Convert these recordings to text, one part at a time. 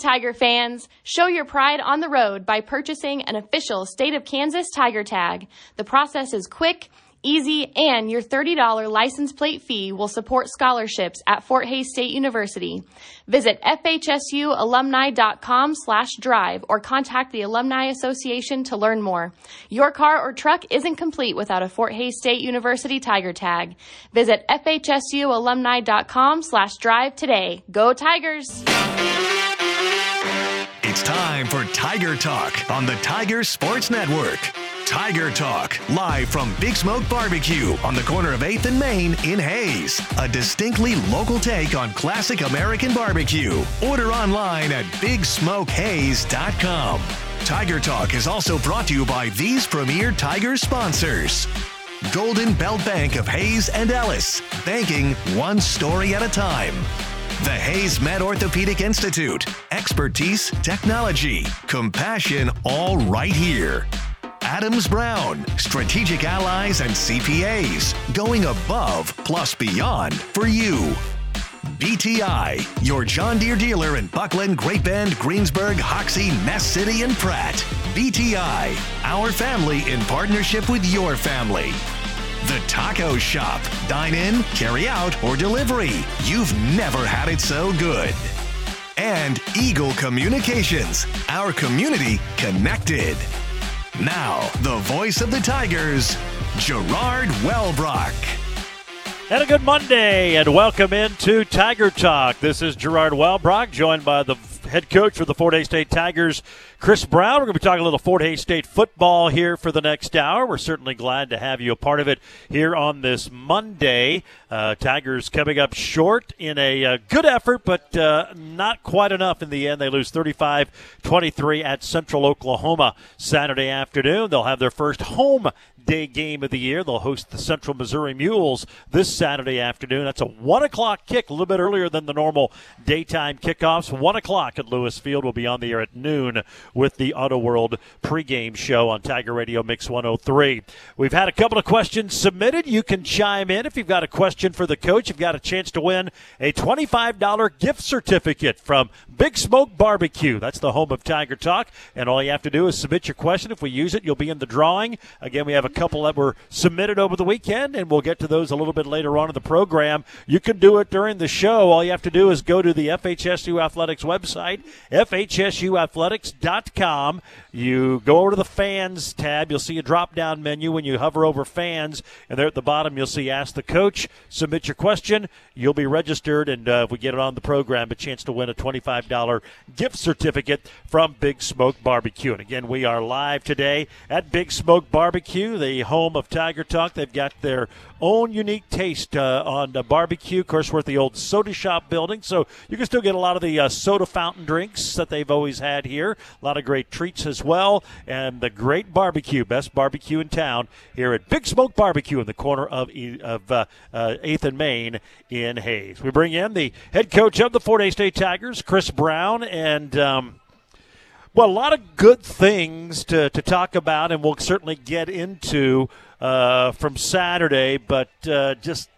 Tiger fans, show your pride on the road by purchasing an official State of Kansas Tiger tag. The process is quick, easy, and your $30 license plate fee will support scholarships at Fort Hays State University. Visit fhsualumni.com slash drive or contact the Alumni Association to learn more. Your car or truck isn't complete without a Fort Hays State University Tiger tag. Visit fhsualumni.com slash drive today. Go Tigers! It's time for Tiger Talk on the Tiger Sports Network. Tiger Talk, live from Big Smoke Barbecue on the corner of 8th and Main in Hays. A distinctly local take on classic American barbecue. Order online at BigSmokeHays.com. Tiger Talk is also brought to you by these premier Tiger sponsors. Golden Belt Bank of Hays and Ellis, banking one story at a time. The Hays Med Orthopedic Institute, expertise, technology, compassion, all right here. Adams Brown, strategic allies and CPAs, going above plus beyond for you. BTI, your John Deere dealer in Buckland, Great Bend, Greensburg, Hoxie, Ness City, and Pratt. BTI, our family in partnership with your family. The Taco Shop. Dine in, carry out, or delivery. You've never had it so good. And Eagle Communications, our community connected. Now, the voice of the Tigers, Gerard Wellbrock. And a good Monday, and welcome into Tiger Talk. This is Gerard Wellbrock, joined by the head coach for the Fort Hays State Tigers, Chris Brown. We're going to be talking a little Fort Hays State football here for the next hour. We're certainly glad to have you a part of it here on this Monday. Uh, Tigers coming up short in a uh, good effort, but uh, not quite enough in the end. They lose 35 23 at Central Oklahoma Saturday afternoon. They'll have their first home day game of the year. They'll host the Central Missouri Mules this Saturday afternoon. That's a 1 o'clock kick, a little bit earlier than the normal daytime kickoffs. 1 o'clock at Lewis Field. We'll be on the air at noon with the Auto World pregame show on Tiger Radio Mix 103. We've had a couple of questions submitted. You can chime in if you've got a question for the coach. You've got a chance to win a $25 gift certificate from Big Smoke Barbecue. That's the home of Tiger Talk. And all you have to do is submit your question. If we use it, you'll be in the drawing. Again, we have a couple that were submitted over the weekend, and we'll get to those a little bit later on in the program. You can do it during the show. All you have to do is go to the FHSU Athletics website, FHSUathletics.com. You go over to the fans tab. You'll see a drop down menu when you hover over fans, and there at the bottom, you'll see Ask the Coach. Submit your question. You'll be registered, and uh, if we get it on the program, a chance to win a $25 gift certificate from Big Smoke Barbecue. And again, we are live today at Big Smoke Barbecue, the home of Tiger Talk. They've got their own unique taste uh, on the barbecue. Of course, we're at the old soda shop building, so you can still get a lot of the uh, soda fountain drinks that they've always had here. A lot of great treats as well, and the great barbecue, best barbecue in town here at Big Smoke Barbecue in the corner of of uh, uh, Eighth and Main in Hays. We bring in the head coach of the Fort Hays State Tigers, Chris Brown, and. Um, well, a lot of good things to, to talk about, and we'll certainly get into uh, from Saturday, but uh, just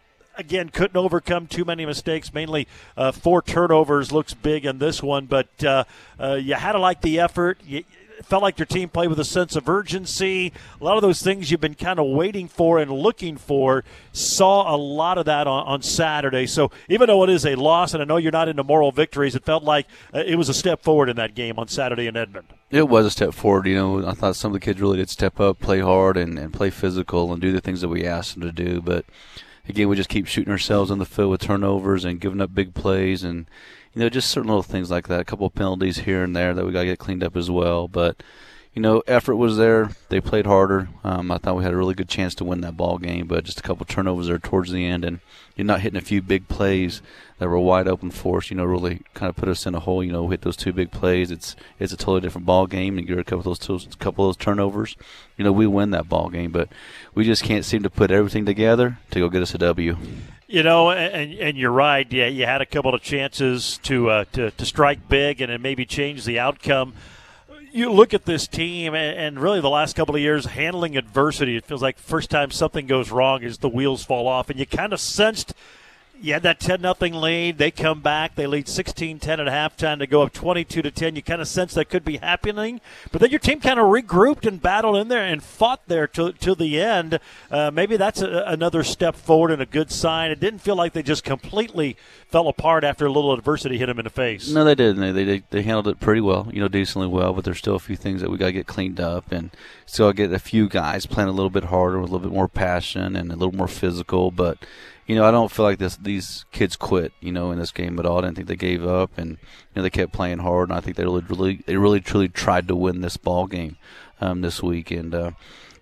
again couldn't overcome too many mistakes. Mainly uh, four turnovers looks big in this one, but uh, uh, you had to like the effort. You, felt like your team played with a sense of urgency. A lot of those things you've been kind of waiting for and looking for. Saw a lot of that on, on Saturday. So even though it is a loss, and I know you're not into moral victories, it felt like uh, it was a step forward in that game on Saturday in Edmond. It was a step forward. You know, I thought some of the kids really did step up, play hard, and, and play physical, and do the things that we asked them to do. But again, we just keep shooting ourselves in the foot with turnovers and giving up big plays and you know, just certain little things like that. A couple of penalties here and there that we got to get cleaned up as well. But you know, effort was there. They played harder. Um, I thought we had a really good chance to win that ball game, but just a couple turnovers there towards the end, and you're not hitting a few big plays that were wide open for us. You know, really kind of put us in a hole. You know, hit those two big plays. It's it's a totally different ball game, and you get a couple of those couple of those turnovers. You know, we win that ball game, but we just can't seem to put everything together to go get us a W. You know, and and you're right. Yeah, you had a couple of chances to uh, to to strike big and maybe change the outcome you look at this team and, really the last couple of years handling adversity, it feels like first time something goes wrong is the wheels fall off, and you kind of sensed you had that 10 nothing lead. They come back. They lead 16 10 at halftime to go up 22 to 10. You kind of sense that could be happening. But then your team kind of regrouped and battled in there and fought there to, to the end. Uh, maybe that's a, another step forward and a good sign. It didn't feel like they just completely fell apart after a little adversity hit them in the face. No, they did. They, they, they handled it pretty well, you know, decently well. But there's still a few things that we got to get cleaned up and still get a few guys playing a little bit harder with a little bit more passion and a little more physical. But you know, I don't feel like this these kids quit, you know, in this game at all. I didn't think they gave up, and you know, they kept playing hard. And I think they really, really, they really, truly tried to win this ball game um, this week. And uh,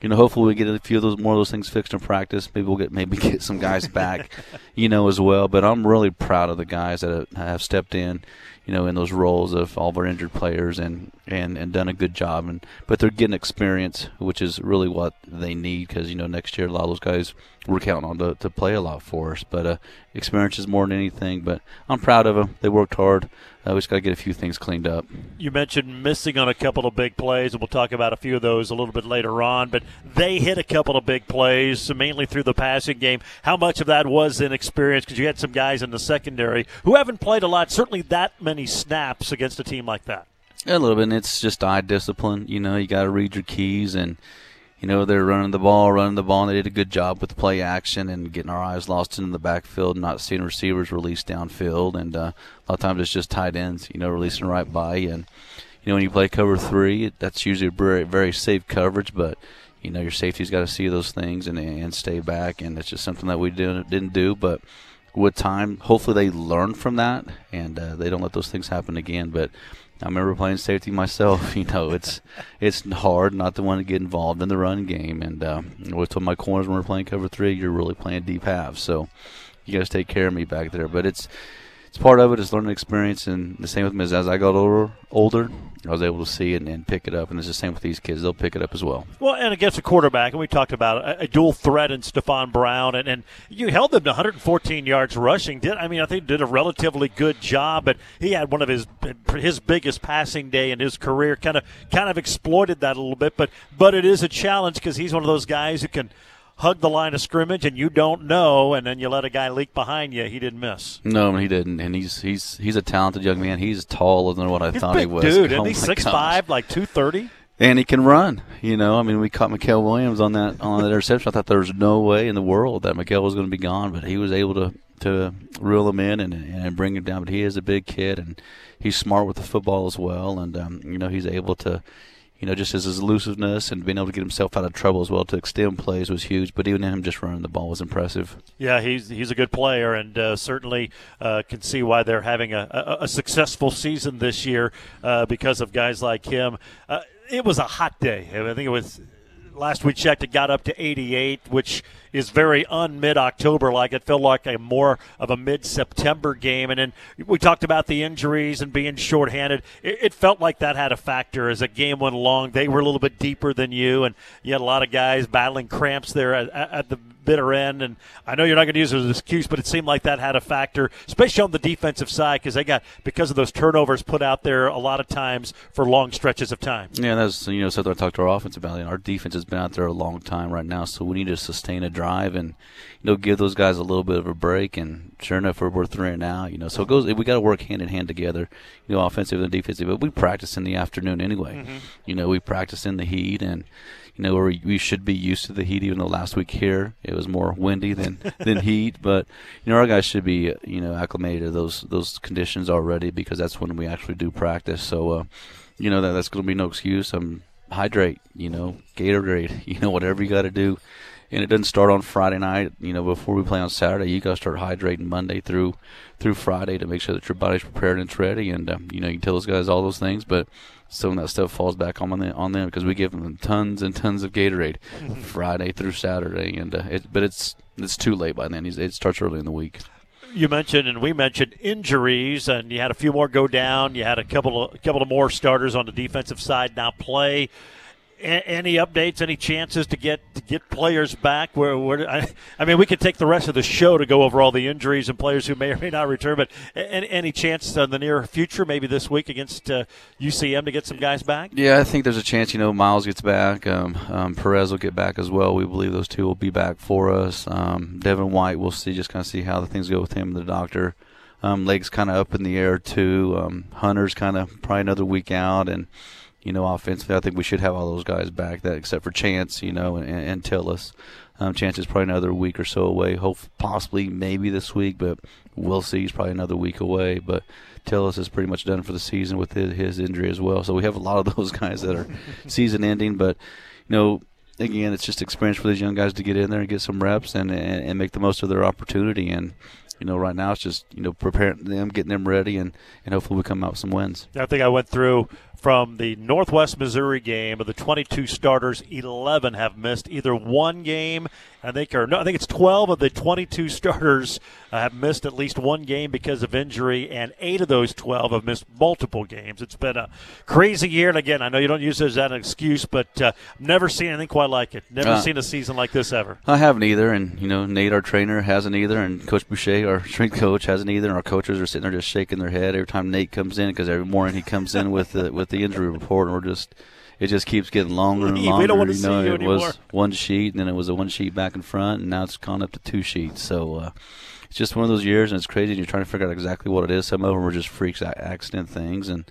you know, hopefully we get a few of those more of those things fixed in practice. Maybe we'll get maybe get some guys back, you know, as well. But I'm really proud of the guys that have stepped in, you know, in those roles of all of our injured players and and and done a good job. And but they're getting experience, which is really what they need because you know next year a lot of those guys we're counting on to, to play a lot for us. But uh, experience is more than anything. But I'm proud of them. They worked hard. Uh, we just got to get a few things cleaned up. You mentioned missing on a couple of big plays, and we'll talk about a few of those a little bit later on. But they hit a couple of big plays, mainly through the passing game. How much of that was inexperience? Because you had some guys in the secondary who haven't played a lot, certainly that many snaps against a team like that. A little bit. And it's just eye discipline. You know, you got to read your keys and – you know, they're running the ball, running the ball, and they did a good job with play action and getting our eyes lost into the backfield, not seeing receivers release downfield. And uh, a lot of times it's just tight ends, you know, releasing right by you. And, you know, when you play cover three, that's usually a very, very safe coverage, but, you know, your safety's got to see those things and, and stay back. And it's just something that we didn't, didn't do. But with time, hopefully they learn from that and uh, they don't let those things happen again. But I remember playing safety myself. You know, it's it's hard not to want to get involved in the run game. And uh, I always told my corners when we're playing cover three, you're really playing deep halves. So you guys take care of me back there. But it's it's part of it. It's learning experience, and the same with me. As I got older, older, I was able to see it and, and, pick it up. And it's the same with these kids; they'll pick it up as well. Well, and against a quarterback, and we talked about a, a dual threat in Stephon Brown, and, and you held them to 114 yards rushing. Did I mean I think did a relatively good job, but he had one of his his biggest passing day in his career. Kind of kind of exploited that a little bit, but but it is a challenge because he's one of those guys who can hug the line of scrimmage and you don't know, and then you let a guy leak behind you. He didn't miss. No, he didn't, and he's he's he's a talented young man. He's taller than what I he's thought he was. Dude, oh isn't he six five, like two thirty? And he can run. You know, I mean, we caught Mikael Williams on that on that interception. I thought there was no way in the world that Mikael was going to be gone, but he was able to to reel him in and and bring him down. But he is a big kid, and he's smart with the football as well. And um, you know, he's able to you know, just his elusiveness and being able to get himself out of trouble as well to extend plays was huge. But even him just running the ball was impressive. Yeah, he's he's a good player and uh, certainly uh, can see why they're having a, a, a successful season this year uh, because of guys like him. Uh, it was a hot day. I think it was last we checked, it got up to 88, which is very un mid October like. It felt like a more of a mid September game. And then we talked about the injuries and being shorthanded. It, it felt like that had a factor as the game went along. They were a little bit deeper than you, and you had a lot of guys battling cramps there at, at the bitter end. And I know you're not going to use it as an excuse, but it seemed like that had a factor, especially on the defensive side, because they got because of those turnovers put out there a lot of times for long stretches of time. Yeah, that's you know something I talked to our offense about. You know, our defense has been out there a long time right now, so we need to sustain a drive and you know give those guys a little bit of a break. And sure enough, we're, we're three and out. You know, so it goes. We got to work hand in hand together. You know, offensive and defensive. But we practice in the afternoon anyway. Mm-hmm. You know, we practice in the heat and you know, where we should be used to the heat. Even though last week here it was more windy than than heat, but you know our guys should be you know acclimated to those those conditions already because that's when we actually do practice. So, uh, you know that that's going to be no excuse. I'm hydrate, you know, Gatorade, you know, whatever you got to do. And it doesn't start on Friday night. You know, before we play on Saturday, you got to start hydrating Monday through through Friday to make sure that your body's prepared and it's ready. And um, you know, you can tell those guys all those things, but some of that stuff falls back on them on them because we give them tons and tons of Gatorade. Friday through Saturday, and uh, it, but it's it's too late by then. it starts early in the week. You mentioned and we mentioned injuries, and you had a few more go down. You had a couple of a couple of more starters on the defensive side now play any updates? Any chances to get to get players back? Where, where I, I, mean, we could take the rest of the show to go over all the injuries and players who may or may not return. But any, any chance in the near future, maybe this week against uh, UCM, to get some guys back? Yeah, I think there's a chance. You know, Miles gets back. Um, um, Perez will get back as well. We believe those two will be back for us. Um, Devin White, we'll see. Just kind of see how the things go with him and the doctor. Um, legs kind of up in the air too. Um, Hunter's kind of probably another week out, and you know, offensively, I think we should have all those guys back. That except for Chance, you know, and, and Tillis. Um, Chance is probably another week or so away. Hope possibly maybe this week, but we'll see. He's probably another week away. But Tillis is pretty much done for the season with his, his injury as well. So we have a lot of those guys that are season ending. But you know, again, it's just experience for these young guys to get in there and get some reps and, and, and make the most of their opportunity. And you know, right now it's just you know preparing them, getting them ready, and and hopefully we come out with some wins. I think I went through from the Northwest Missouri game of the 22 starters, 11 have missed either one game. I think, or no, I think it's 12 of the 22 starters uh, have missed at least one game because of injury, and eight of those 12 have missed multiple games. It's been a crazy year, and again, I know you don't use it as an excuse, but uh, never seen anything quite like it. Never uh, seen a season like this ever. I haven't either, and you know, Nate, our trainer, hasn't either, and Coach Boucher, our strength coach, hasn't either, and our coaches are sitting there just shaking their head every time Nate comes in because every morning he comes in with the with the injury report, and we're just it just keeps getting longer and longer. We don't want to you know, see you it anymore. was one sheet, and then it was a one sheet back in front, and now it's gone up to two sheets. So uh, it's just one of those years, and it's crazy. And you're trying to figure out exactly what it is. Some of them are just freaks, accident things, and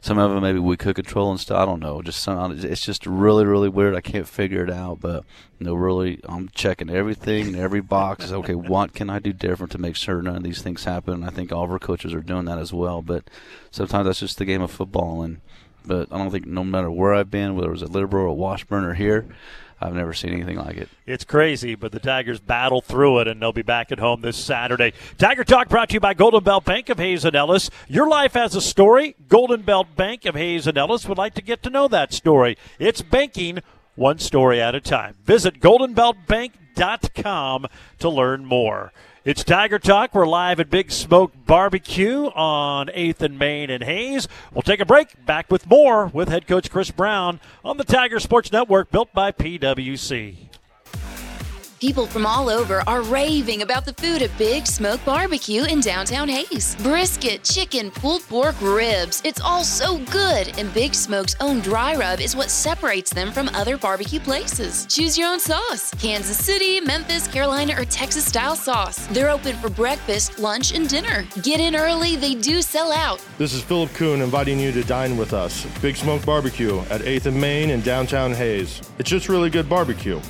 some of them maybe we could control and stuff. I don't know. Just some, it's just really, really weird. I can't figure it out, but you know, really, I'm checking everything, and every box. Okay, what can I do different to make sure none of these things happen? And I think all of our coaches are doing that as well. But sometimes that's just the game of football, and but I don't think no matter where I've been, whether it was at Littleboro or Washburn or here, I've never seen anything like it. It's crazy, but the Tigers battle through it, and they'll be back at home this Saturday. Tiger Talk brought to you by Golden Belt Bank of Hays and Ellis. Your life has a story. Golden Belt Bank of Hays and Ellis would like to get to know that story. It's banking one story at a time. Visit goldenbeltbank.com to learn more. It's Tiger Talk. We're live at Big Smoke Barbecue on 8th and Main and Hays. We'll take a break. Back with more with head coach Chris Brown on the Tiger Sports Network built by PWC. People from all over are raving about the food at Big Smoke Barbecue in downtown Hays. Brisket, chicken, pulled pork, ribs. It's all so good, and Big Smoke's own dry rub is what separates them from other barbecue places. Choose your own sauce Kansas City, Memphis, Carolina, or Texas style sauce. They're open for breakfast, lunch, and dinner. Get in early, they do sell out. This is Philip Kuhn inviting you to dine with us. Big Smoke Barbecue at 8th and Main in downtown Hays. It's just really good barbecue.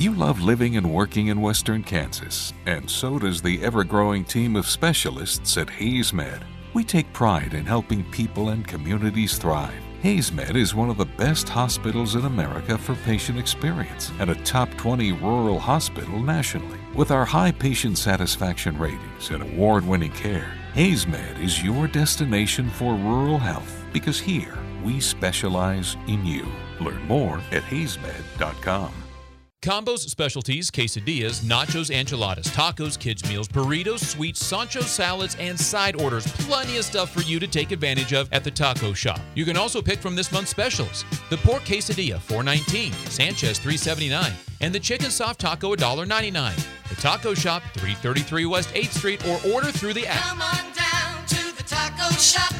You love living and working in western Kansas, and so does the ever growing team of specialists at HaysMed. We take pride in helping people and communities thrive. HaysMed is one of the best hospitals in America for patient experience and a top 20 rural hospital nationally. With our high patient satisfaction ratings and award winning care, HaysMed is your destination for rural health because here we specialize in you. Learn more at haysmed.com. Combos, specialties, quesadillas, nachos, enchiladas, tacos, kids' meals, burritos, sweets, Sancho salads, and side orders. Plenty of stuff for you to take advantage of at the taco shop. You can also pick from this month's specials. The pork quesadilla, $4.19, Sanchez, $3.79, and the chicken soft taco, $1.99. The taco shop, 333 West 8th Street, or order through the app. Come on down to the taco shop.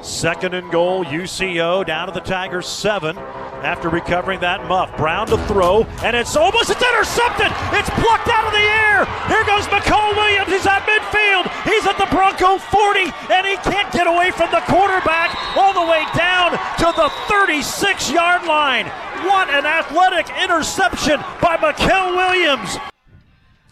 Second and goal, UCO down to the Tigers seven after recovering that muff. Brown to throw, and it's almost it's intercepted. It's plucked out of the air. Here goes McCall Williams. He's at midfield. He's at the Bronco 40, and he can't get away from the quarterback all the way down to the 36 yard line. What an athletic interception by McKell Williams.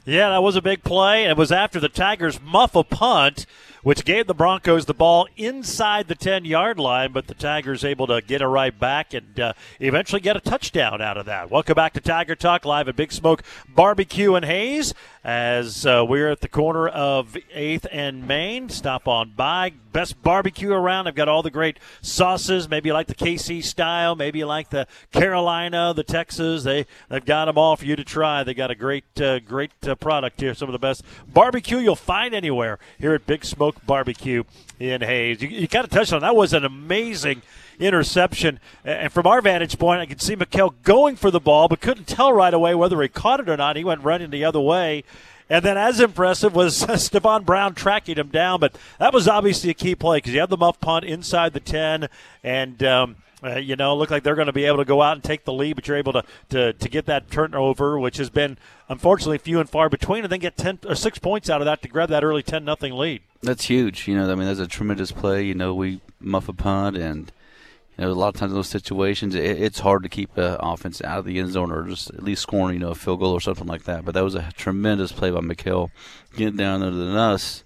Yeah, that was a big play. It was after the Tigers muff a punt, which gave the Broncos the ball inside the 10 yard line, but the Tigers able to get it right back and uh, eventually get a touchdown out of that. Welcome back to Tiger Talk live at Big Smoke Barbecue and Hays as uh, we're at the corner of 8th and Main. Stop on by. Best barbecue around. I've got all the great sauces. Maybe you like the KC style. Maybe you like the Carolina, the Texas. They, they've got them all for you to try. They got a great, uh, great uh, product here. Some of the best barbecue you'll find anywhere here at Big Smoke Barbecue in Hays. You, you kind of touched on that was an amazing interception. And from our vantage point, I could see McKell going for the ball, but couldn't tell right away whether he caught it or not. He went running the other way. And then, as impressive was Stephon Brown tracking him down. But that was obviously a key play because you had the muff punt inside the 10, and. Um, uh, you know, look like they're going to be able to go out and take the lead, but you're able to, to, to get that turnover, which has been unfortunately few and far between, and then get ten or six points out of that to grab that early ten nothing lead. That's huge. You know, I mean, that's a tremendous play. You know, we muff a punt, and you know, a lot of times in those situations, it, it's hard to keep the offense out of the end zone or just at least scoring, you know, a field goal or something like that. But that was a tremendous play by McHale, getting down there than us,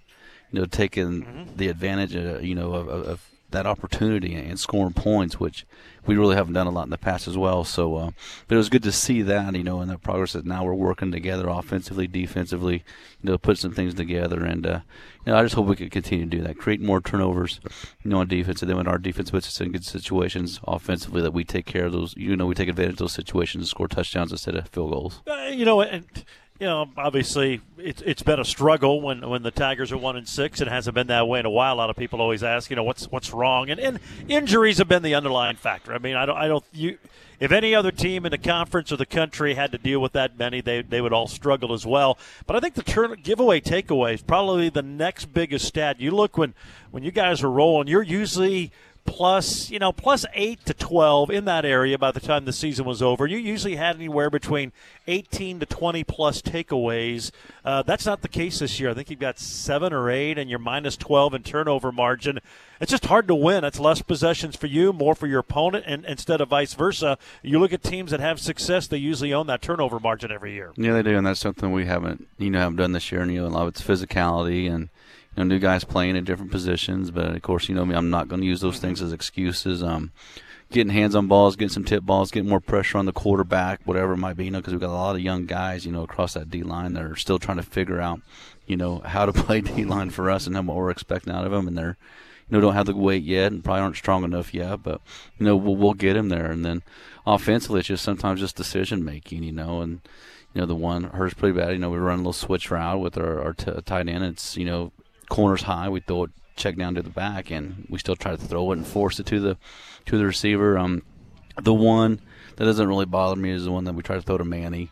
you know, taking Mm-hmm. the advantage, uh, you know, of, of, of that opportunity and scoring points, which we really haven't done a lot in the past as well. So, uh, but it was good to see that, you know, and the progress that now we're working together offensively, defensively, you know, put some things together. And, uh, you know, I just hope we can continue to do that, create more turnovers, you know, on defense. And then when our defense puts us in good situations offensively, that we take care of those, you know, we take advantage of those situations and score touchdowns instead of field goals. Uh, you know, and you know, obviously it's it's been a struggle when when the Tigers are one and six. It hasn't been that way in a while. A lot of people always ask, you know, what's what's wrong, and and injuries have been the underlying factor. I mean, I don't I don't you. If any other team in the conference or the country had to deal with that many, they, they would all struggle as well. But I think the turn giveaway takeaway is probably the next biggest stat. You look when when you guys are rolling, you're usually plus you know plus 8 to 12 in that area by the time the season was over. You usually had anywhere between 18 to 20 plus takeaways. Uh, that's not the case this year. I think you've got 7 or 8 and you're minus 12 in turnover margin. It's just hard to win. It's less possessions for you more for your opponent and instead of vice versa. You look at teams that have success they usually own that turnover margin every year. Yeah, they do, and that's something we haven't, you know, haven't done this year. And you know, a lot of it's physicality and know, new guys playing in different positions. But of course, you know me, I'm not going to use those things as excuses. Um, getting hands on balls, getting some tip balls, getting more pressure on the quarterback, whatever it might be. You know, because we've got a lot of young guys, you know, across that D line that are still trying to figure out, you know, how to play D line for us and what we're expecting out of them, and they're you know, don't have the weight yet and probably aren't strong enough yet, but you know, we'll, we'll get him there. And then offensively, it's just sometimes just decision making, you know, and you know the one hurts pretty bad. You know, we run a little switch route with our, our t- tight end. It's you know corners high. We throw it check down to the back, and we still try to throw it and force it to the to the receiver. Um, the one that doesn't really bother me is the one that we try to throw to Manny.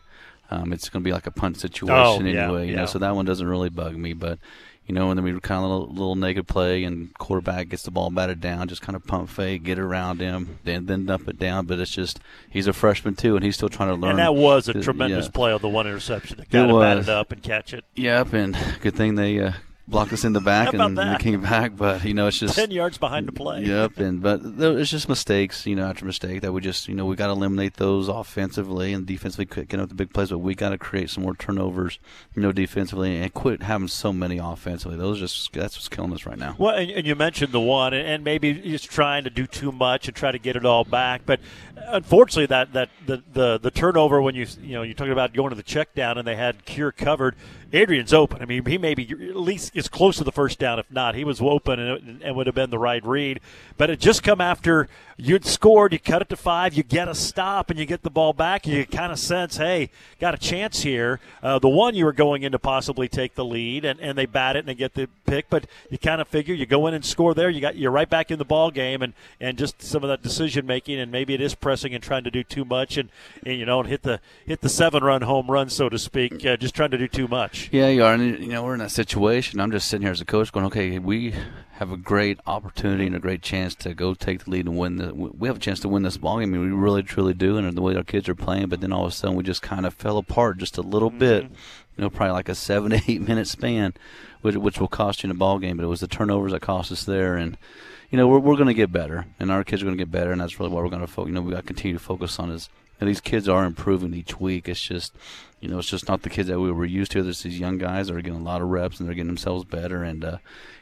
Um, it's going to be like a punt situation Oh, yeah, anyway, you yeah. know. So that one doesn't really bug me, but you know, and then we kind of little, little naked play, and quarterback gets the ball batted down, just kind of pump fake, get around him, then then dump it down. But it's just he's a freshman too, and he's still trying to learn. and that was a tremendous yeah. play on the one interception that It got him batted up and catch it Yep, and good thing they uh, blocked us in the back and that? we came back. But you know, it's just 10 yards behind the play Yep, and but it's just mistakes, you know, after mistake that we just, you know, we got to eliminate those offensively and defensively, getting up the big plays. But we got to create some more turnovers, you know, defensively and quit having so many offensively. Those just that's what's killing us right now. Well, and, and you mentioned the one, and, and maybe he's trying to do too much and try to get it all back. But unfortunately, that that the the, the turnover when you you know you're talking about going to the check down and they had Cure covered. Adrian's open. I mean, he may be at least as close to the first down, if not. He was open and, and would have been the right read. But it just come after you'd scored, you cut it to five, you get a stop, and you get the ball back, and you kind of sense, hey, got a chance here. Uh, the one you were going in to possibly take the lead, and, and they bat it and they get the pick, but you kind of figure you go in and score there, you got you're right back in the ball game, and, and just some of that decision making, and maybe it is pressing and trying to do too much, and, and you know, and hit the hit the seven run home run, so to speak, uh, just trying to do too much. Yeah, you are. And, you know, we're in that situation. I'm just sitting here as a coach going, okay, we have a great opportunity and a great chance to go take the lead and win the. We have a chance to win this ball game. I mean, we really, truly do. And the way our kids are playing, but then all of a sudden we just kind of fell apart just a little bit. You know, probably like a seven to eight minute span, which, which will cost you in a ball game. But it was the turnovers that cost us there. And you know, we're we're going to get better, and our kids are going to get better, and that's really what we're going to focus. You know, we got to continue to focus on is and these kids are improving each week. It's just, you know, it's just not the kids that we were used to. There's these young guys that are getting a lot of reps and they're getting themselves better, and uh,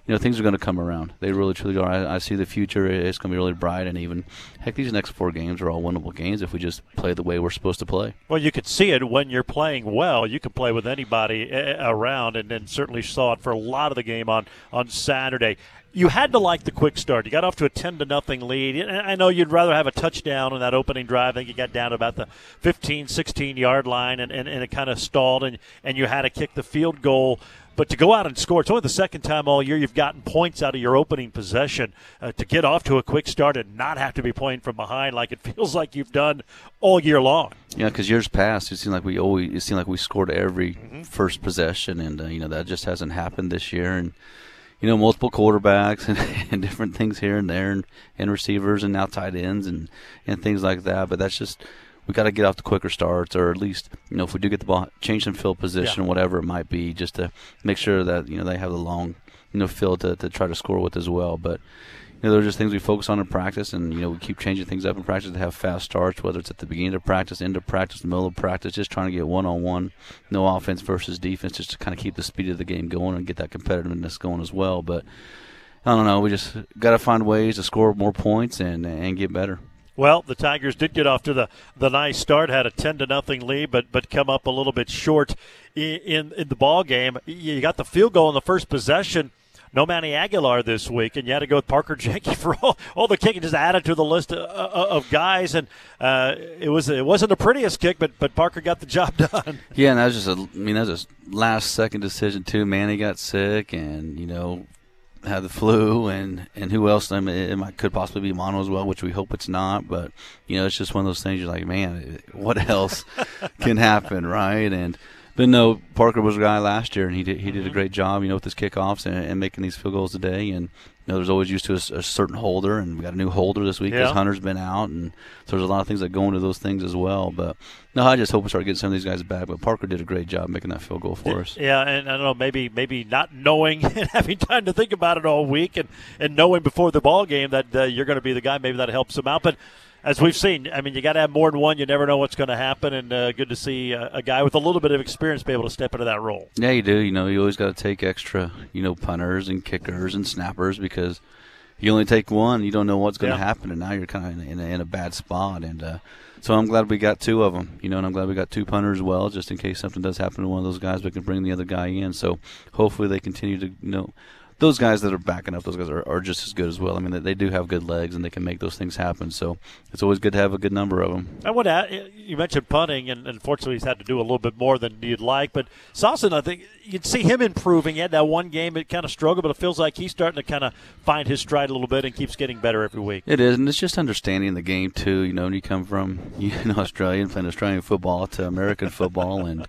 you know, things are going to come around. They really truly are. I, I see the future. It's going to be really bright, and even heck, these next four games are all winnable games if we just play the way we're supposed to play. Well, you could see it when you're playing well. You can play with anybody uh, around, and then certainly saw it for a lot of the game on on Saturday. You had to like the quick start. You got off to a ten to nothing lead. I know you'd rather have a touchdown in that opening drive. I think you got down to about the 15, 16 yard line, and, and, and it kind of stalled, and and you had to kick the field goal. But to go out and score, it's only the second time all year you've gotten points out of your opening possession. Uh, to get off to a quick start and not have to be playing from behind like it feels like you've done all year long. Yeah, because years past, it seemed like we always it seemed like we scored every first possession, and uh, you know that just hasn't happened this year. And you know, multiple quarterbacks and, and different things here and there, and, and receivers and now tight ends and and things like that. But that's just we got to get off the quicker starts, or at least you know if we do get the ball, change some field position, Yeah. whatever it might be, just to make sure that you know they have the long you know field to, to try to score with as well. But you know, those are just things we focus on in practice, and you know, we keep changing things up in practice to have fast starts, whether it's at the beginning of practice, end of practice, middle of practice, just trying to get one on one, no offense versus defense, just to kind of keep the speed of the game going and get that competitiveness going as well. But I don't know, we just got to find ways to score more points and and get better. Well, the Tigers did get off to the, the nice start, had a ten to nothing lead, but but come up a little bit short in in, in the ball game. You got the field goal in the first possession. No Manny Aguilar this week, and you had to go with Parker Jenke for all, all the kicking. Just added to the list of, of guys, and uh, it was it wasn't the prettiest kick, but but Parker got the job done. Yeah, and that was just a, I mean, that was a last second decision too. Manny got sick, and you know, had the flu, and and who else? I mean, it might, could possibly be mono as well, which we hope it's not. But you know, it's just one of those things. You're like, man, what else can happen, right? And but no, Parker was a guy last year, and he did he did a great job, you know, with his kickoffs and, and making these field goals today. And you know, there's always used to a, a certain holder, and we got a new holder this week because Yeah. Hunter's been out, and so there's a lot of things that go into those things as well. But no, I just hope we start getting some of these guys back. But Parker did a great job making that field goal for us. Yeah, and I don't know, maybe maybe not knowing and having time to think about it all week, and, and knowing before the ball game that uh, you're going to be the guy, maybe that helps him out. But as we've seen, I mean, you got to have more than one. You never know what's going to happen, and uh, good to see uh, a guy with a little bit of experience be able to step into that role. Yeah, you do. You know, you always got to take extra, you know, punters and kickers and snappers because you only take one. You don't know what's going to Yeah. happen, and now you're kind of in, a- in a bad spot. And uh, so I'm glad we got two of them. You know, and I'm glad we got two punters as well, just in case something does happen to one of those guys, we can bring the other guy in. So hopefully they continue to, you know. Those guys that are backing up, those guys are, are just as good as well. I mean, they, they do have good legs and they can make those things happen. So it's always good to have a good number of them. I would to. You mentioned punting, and unfortunately, he's had to do a little bit more than you'd like. But Salson, I think you'd see him improving. He had that one game it kind of struggled, but it feels like he's starting to kind of find his stride a little bit and keeps getting better every week. It is, and it's just understanding the game too. You know, when you come from you know Australia and playing Australian football to American football, and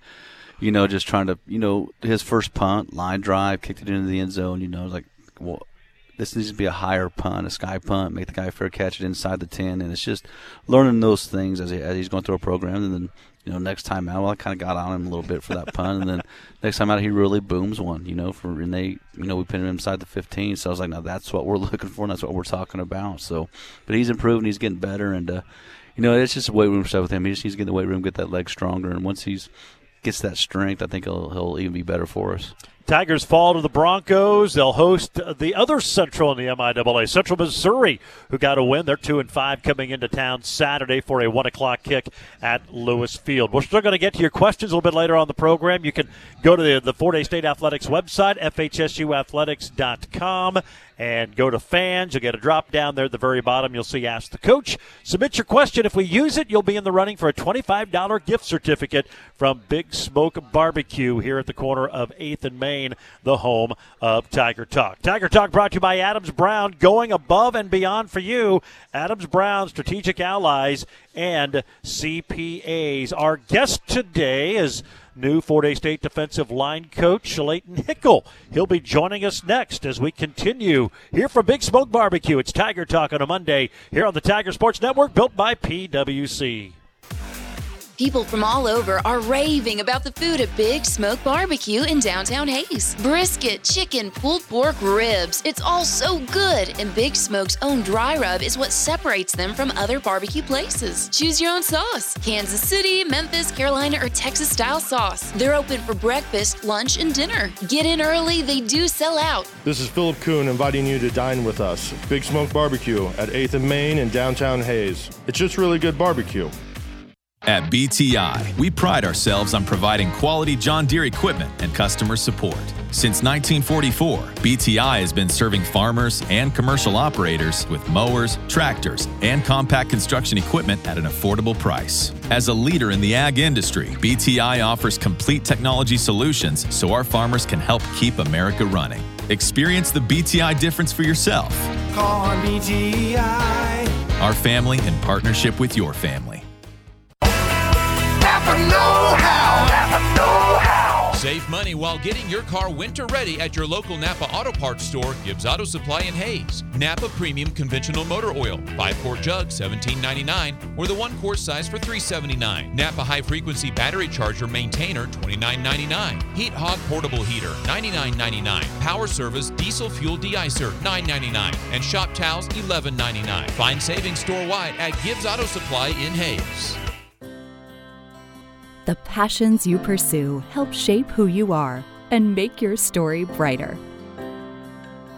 you know, just trying to you know his first punt, line drive, kicked it into the end zone. You know, like well, this needs to be a higher punt, a sky punt, make the guy fair catch it inside the ten, and it's just learning those things as, he, as he's going through a program, and then. You know, next time out, well, I kind of got on him a little bit for that punt, and then next time out, he really booms one. You know, for and they, you know, we put him inside the 15. So I was like, now that's what we're looking for, and that's what we're talking about. So, but he's improving, he's getting better, and uh, you know, it's just weight room stuff with him. He just needs to get in the weight room, get that leg stronger, and once he's gets that strength, I think he'll he'll even be better for us. Tigers fall to the Broncos. They'll host the other Central in the MIAA, Central Missouri, who got a win. They're two and five coming into town Saturday for a one o'clock kick at Lewis Field. We're still going to get to your questions a little bit later on the program. You can go to the the Fort Hays State Athletics website, fhsuathletics.com, and go to fans. You'll get a drop down there at the very bottom. You'll see Ask the Coach. Submit your question. If we use it, you'll be in the running for a $25 gift certificate from Big Smoke Barbecue here at the corner of 8th and Main, the home of Tiger Talk. Tiger Talk brought to you by Adams Brown, going above and beyond for you. Adams Brown, strategic allies, and CPAs. Our guest today is new Fort Hays State defensive line coach Leighton Hickel. He'll be joining us next as we continue here from Big Smoke Barbecue. It's Tiger Talk on a Monday here on the Tiger Sports Network, built by PWC. People from all over are raving about the food at Big Smoke Barbecue in downtown Hays. Brisket, chicken, pulled pork, ribs. It's all so good, and Big Smoke's own dry rub is what separates them from other barbecue places. Choose your own sauce Kansas City, Memphis, Carolina, or Texas style sauce. They're open for breakfast, lunch, and dinner. Get in early, they do sell out. This is Philip Kuhn inviting you to dine with us. Big Smoke Barbecue at 8th and Main in downtown Hays. It's just really good barbecue. At BTI, we pride ourselves on providing quality John Deere equipment and customer support. Since 1944, BTI has been serving farmers and commercial operators with mowers, tractors, and compact construction equipment at an affordable price. As a leader in the ag industry, BTI offers complete technology solutions so our farmers can help keep America running. Experience the BTI difference for yourself. Call on BTI. Our family in partnership with your family. Save money while getting your car winter ready at your local Napa Auto Parts store, Gibbs Auto Supply in Hays. Napa Premium Conventional Motor Oil, 5 quart jug, $17.99, or the 1 quart size for $3.79. Napa High Frequency Battery Charger Maintainer, $29.99. Heat Hog Portable Heater, $99.99. Power Service Diesel Fuel Deicer, $9.99. And Shop Towels, $11.99. Find savings store wide at Gibbs Auto Supply in Hays. The passions you pursue help shape who you are and make your story brighter.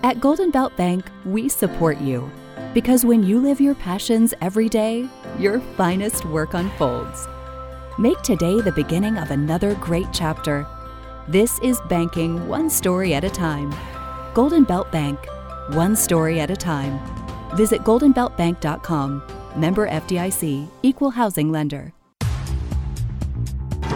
At Golden Belt Bank, we support you because when you live your passions every day, your finest work unfolds. Make today the beginning of another great chapter. This is banking one story at a time. Golden Belt Bank, one story at a time. Visit goldenbeltbank.com. Member FDIC, equal housing lender.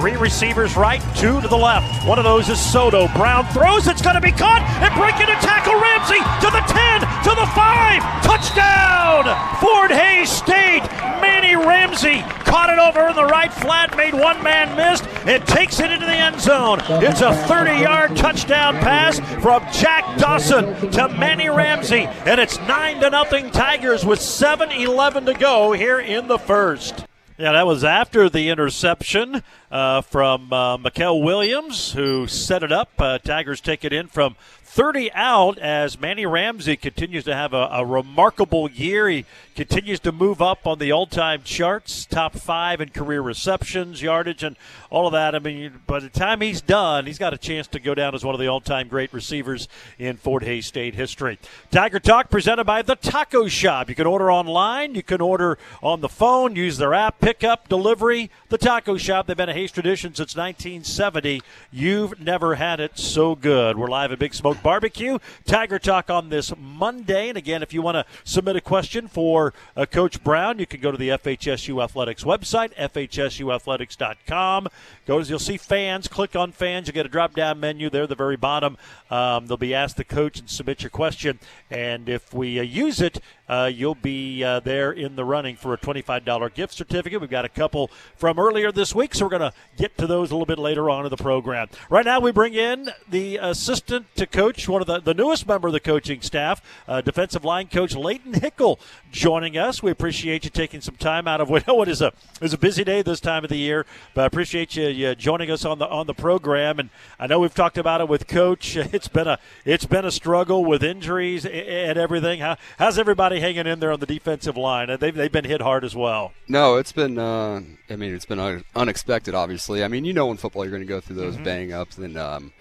Three receivers right, two to the left. One of those is Soto. Brown throws. It's going to be caught and breaking a tackle. Ramsey to the 10, to the 5. Touchdown! Fort Hays State. Manny Ramsey caught it over in the right flat, made one man missed, and takes it into the end zone. It's a 30 yard touchdown pass from Jack Dawson to Manny Ramsey, and it's 9 to nothing Tigers with 7 11 to go here in the first. Yeah, that was after the interception uh, from uh, Williams, who set it up. Uh, Tigers take it in from 30 out as Manny Ramsey continues to have a, a remarkable year. He continues to move up on the all time charts, top five in career receptions, yardage, and all of that. I mean, by the time he's done, he's got a chance to go down as one of the all time great receivers in Fort Hays State history. Tiger Talk presented by The Taco Shop. You can order online, you can order on the phone, use their app, pickup, delivery. The Taco Shop, they've been a Hays tradition since 1970. You've never had it so good. We're live at Big Smoke Barbecue. Tiger Talk on this Monday. And again, if you want to submit a question for uh, Coach Brown, you can go to the FHSU Athletics website, FHSUathletics.com. Go to, you'll see fans. Click on fans. You'll get a drop down menu there at the very bottom. Um, they'll be asked the coach and submit your question. And if we uh, use it, uh, you'll be uh, there in the running for a $25 gift certificate. We've got a couple from earlier this week, so we're going to get to those a little bit later on in the program. Right now, we bring in the assistant to coach, one of the, the newest member of the coaching staff, uh, defensive line coach Leighton Hickel, joining us. We appreciate you taking some time out of what, what is a is a busy day this time of the year, but I appreciate you, you joining us on the on the program. And I know we've talked about it with Coach. It's been a it's been a struggle with injuries and everything. How, how's everybody hanging in there on the defensive line? They've they've been hit hard as well. No, it's been. Uh, I mean, it's been unexpected. Obviously, I mean, you know, in football, you're going to go through those Mhm. bang ups and um,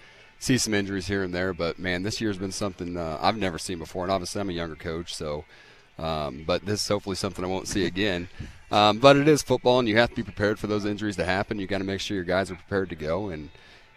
see some injuries here and there. But man, this year's been something uh, I've never seen before. And obviously, I'm a younger coach, so. Um, but this is hopefully something I won't see again. Um, but it is football, and you have to be prepared for those injuries to happen. You got to make sure your guys are prepared to go, and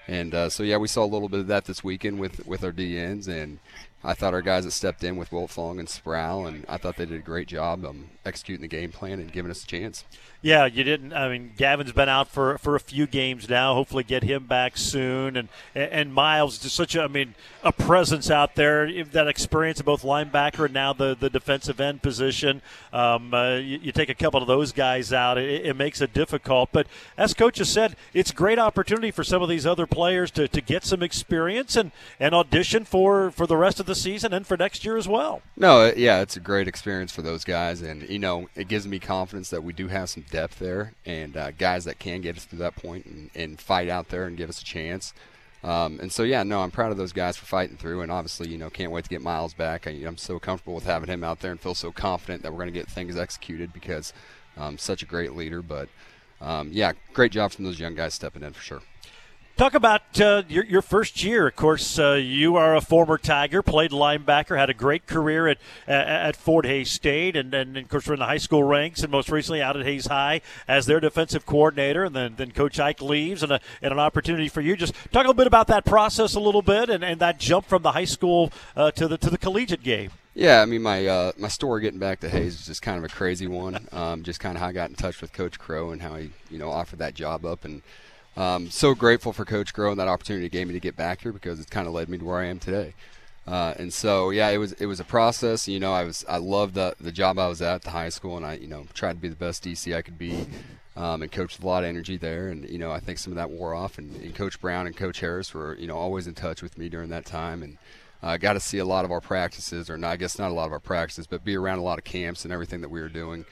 and uh, so yeah, we saw a little bit of that this weekend with with our DNs, and I thought our guys that stepped in with Wiltfong and Sproul, and I thought they did a great job um, executing the game plan and giving us a chance. Yeah, you didn't. I mean, Gavin's been out for for a few games now. Hopefully, get him back soon. And and Miles just such a, I mean, a presence out there. That experience of both linebacker and now the the defensive end position. Um, uh, you, you take a couple of those guys out, it, it makes it difficult. But as coach has said, it's great opportunity for some of these other players to, to get some experience and and audition for for the rest of the season and for next year as well. No, yeah, it's a great experience for those guys, and you know, it gives me confidence that we do have some depth there, and uh, guys that can get us to that point and, and fight out there and give us a chance. Um, and so, yeah, no, I'm proud of those guys for fighting through, and obviously, you know, can't wait to get Miles back. I, I'm so comfortable with having him out there and feel so confident that we're going to get things executed because um, such a great leader. But um, yeah, great job from those young guys stepping in for sure. Talk about uh, your, your first year. Of course, uh, you are a former Tiger, played linebacker, had a great career at at, Fort Hays State, and then of course we're in the high school ranks, and most recently out at Hays High as their defensive coordinator. And then, then Coach Ike leaves, and, a, and an opportunity for you. Just talk a little bit about that process a little bit, and, and that jump from the high school uh, to the to the collegiate game. Yeah, I mean my uh, my story getting back to Hays is just kind of a crazy one. Um, just kind of how I got in touch with Coach Crow and how he you know offered that job up, and um, so grateful for Coach Crow and that opportunity he gave me to get back here because it's kind of led me to where I am today. Uh, and so yeah, it was it was a process. You know, I was I loved the the job I was at the high school, and I you know tried to be the best DC I could be. Um, and coached with a lot of energy there, and you know I think some of that wore off. And, and Coach Brown and Coach Harris were you know always in touch with me during that time, and uh, got to see a lot of our practices, or not, I guess not a lot of our practices, but be around a lot of camps and everything that we were doing.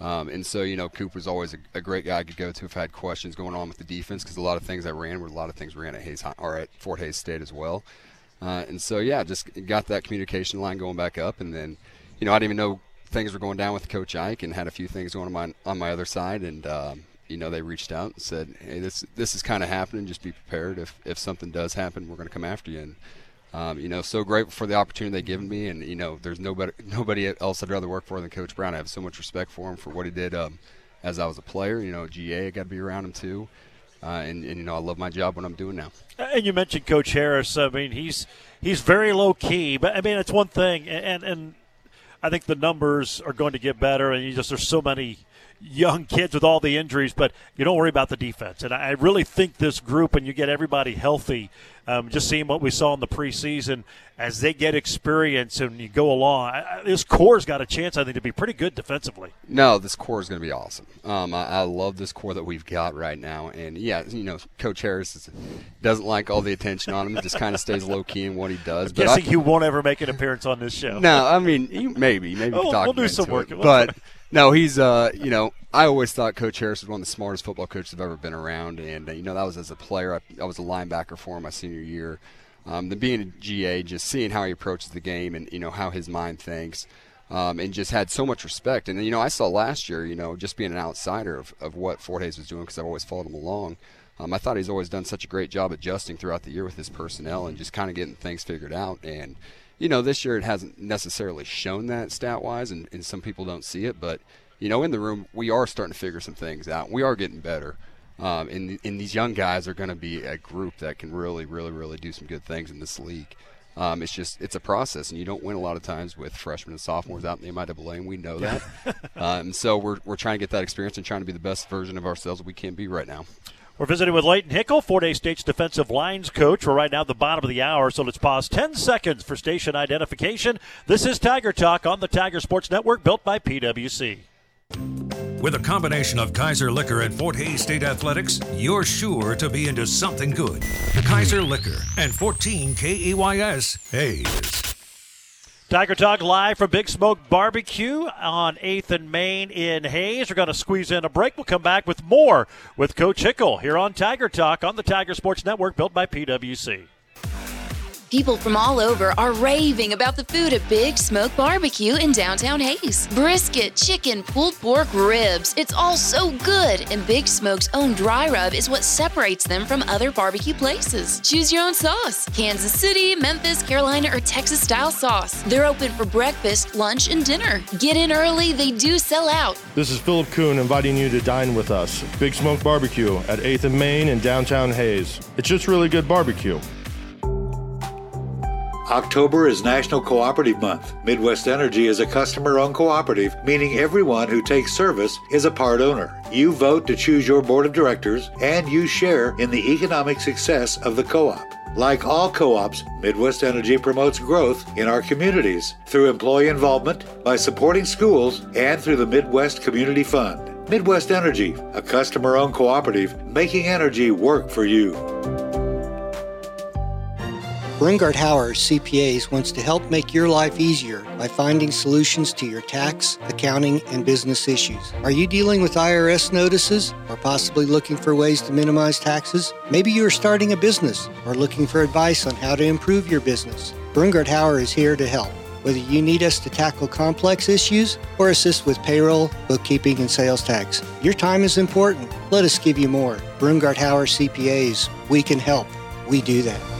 Um, and so, you know, Coop was always a, a great guy I could go to if I had questions going on with the defense because a lot of things I ran were a lot of things ran at Hays or at Fort Hays State as well. Uh, and so, yeah, just got that communication line going back up, and then, you know, I didn't even know things were going down with Coach Ike, and had a few things going on my on my other side, and um, you know, they reached out and said, "Hey, this this is kind of happening. Just be prepared. If if something does happen, we're going to come after you." And um, you know, so grateful for the opportunity they've given me, and you know, there's nobody nobody else I'd rather work for than Coach Brown. I have so much respect for him for what he did um, as I was a player. You know, GA, I got to be around him too, uh, and, and you know, I love my job what I'm doing now. And you mentioned Coach Harris. I mean, he's he's very low key, but I mean, it's one thing, and and I think the numbers are going to get better, and you just there's so many young kids with all the injuries, but you don't worry about the defense. And I really think this group, and you get everybody healthy, um, just seeing what we saw in the preseason, as they get experience and you go along, I, I- this core's got a chance, I think, to be pretty good defensively. No, this core is going to be awesome. Um, I, I love this core that we've got right now, and yeah, you know, Coach Harris is, doesn't like all the attention on him. He just kind of stays low key in what he does. But I- Guessing you won't ever make an appearance on this show. No, I mean you- maybe maybe Oh, talk we'll do some work. it. But no, he's uh you know I always thought Coach Harris was one of the smartest football coaches I've ever been around, and uh, you know that was as a player. I, I was a linebacker for him my senior year. Um, then being a GA, just seeing how he approaches the game and you know how his mind thinks. Um, and just had so much respect. And you know, I saw last year, you know, just being an outsider of, of what Fort Hays was doing because I've always followed him along. Um, I thought he's always done such a great job adjusting throughout the year with his personnel and just kind of getting things figured out. And you know, this year it hasn't necessarily shown that stat wise, and, and some people don't see it. But you know, in the room, we are starting to figure some things out. We are getting better. Um, and, and these young guys are going to be a group that can really, really, really do some good things in this league. Um, it's just it's a process, and you don't win a lot of times with freshmen and sophomores out in the MIAA, and we know that. um, so we're, we're trying to get that experience and trying to be the best version of ourselves we can be right now. We're visiting with Leighton Hickle, Fort Hays State's defensive lines coach. We're right now at the bottom of the hour, so let's pause 10 seconds for station identification. This is Tiger Talk on the Tiger Sports Network, built by PWC. With a combination of Kaiser Liquor and Fort Hays State Athletics, you're sure to be into something good. Kaiser Liquor and 14 KAYS Hays. Tiger Talk live from Big Smoke Barbecue on 8th and Main in Hays. We're going to squeeze in a break. We'll come back with more with Coach Hickle here on Tiger Talk on the Tiger Sports Network, built by PWC. People from all over are raving about the food at Big Smoke Barbecue in downtown Hays. Brisket, chicken, pulled pork, ribs. It's all so good, and Big Smoke's own dry rub is what separates them from other barbecue places. Choose your own sauce Kansas City, Memphis, Carolina, or Texas style sauce. They're open for breakfast, lunch, and dinner. Get in early, they do sell out. This is Philip Kuhn inviting you to dine with us. Big Smoke Barbecue at 8th and Main in downtown Hays. It's just really good barbecue. October is National Cooperative Month. Midwest Energy is a customer owned cooperative, meaning everyone who takes service is a part owner. You vote to choose your board of directors, and you share in the economic success of the co op. Like all co ops, Midwest Energy promotes growth in our communities through employee involvement, by supporting schools, and through the Midwest Community Fund. Midwest Energy, a customer owned cooperative, making energy work for you. Brungard Howard CPAs wants to help make your life easier by finding solutions to your tax, accounting, and business issues. Are you dealing with IRS notices or possibly looking for ways to minimize taxes? Maybe you are starting a business or looking for advice on how to improve your business. Brungard Howard is here to help. Whether you need us to tackle complex issues or assist with payroll, bookkeeping, and sales tax, your time is important. Let us give you more. Brungard Howard CPAs, we can help. We do that.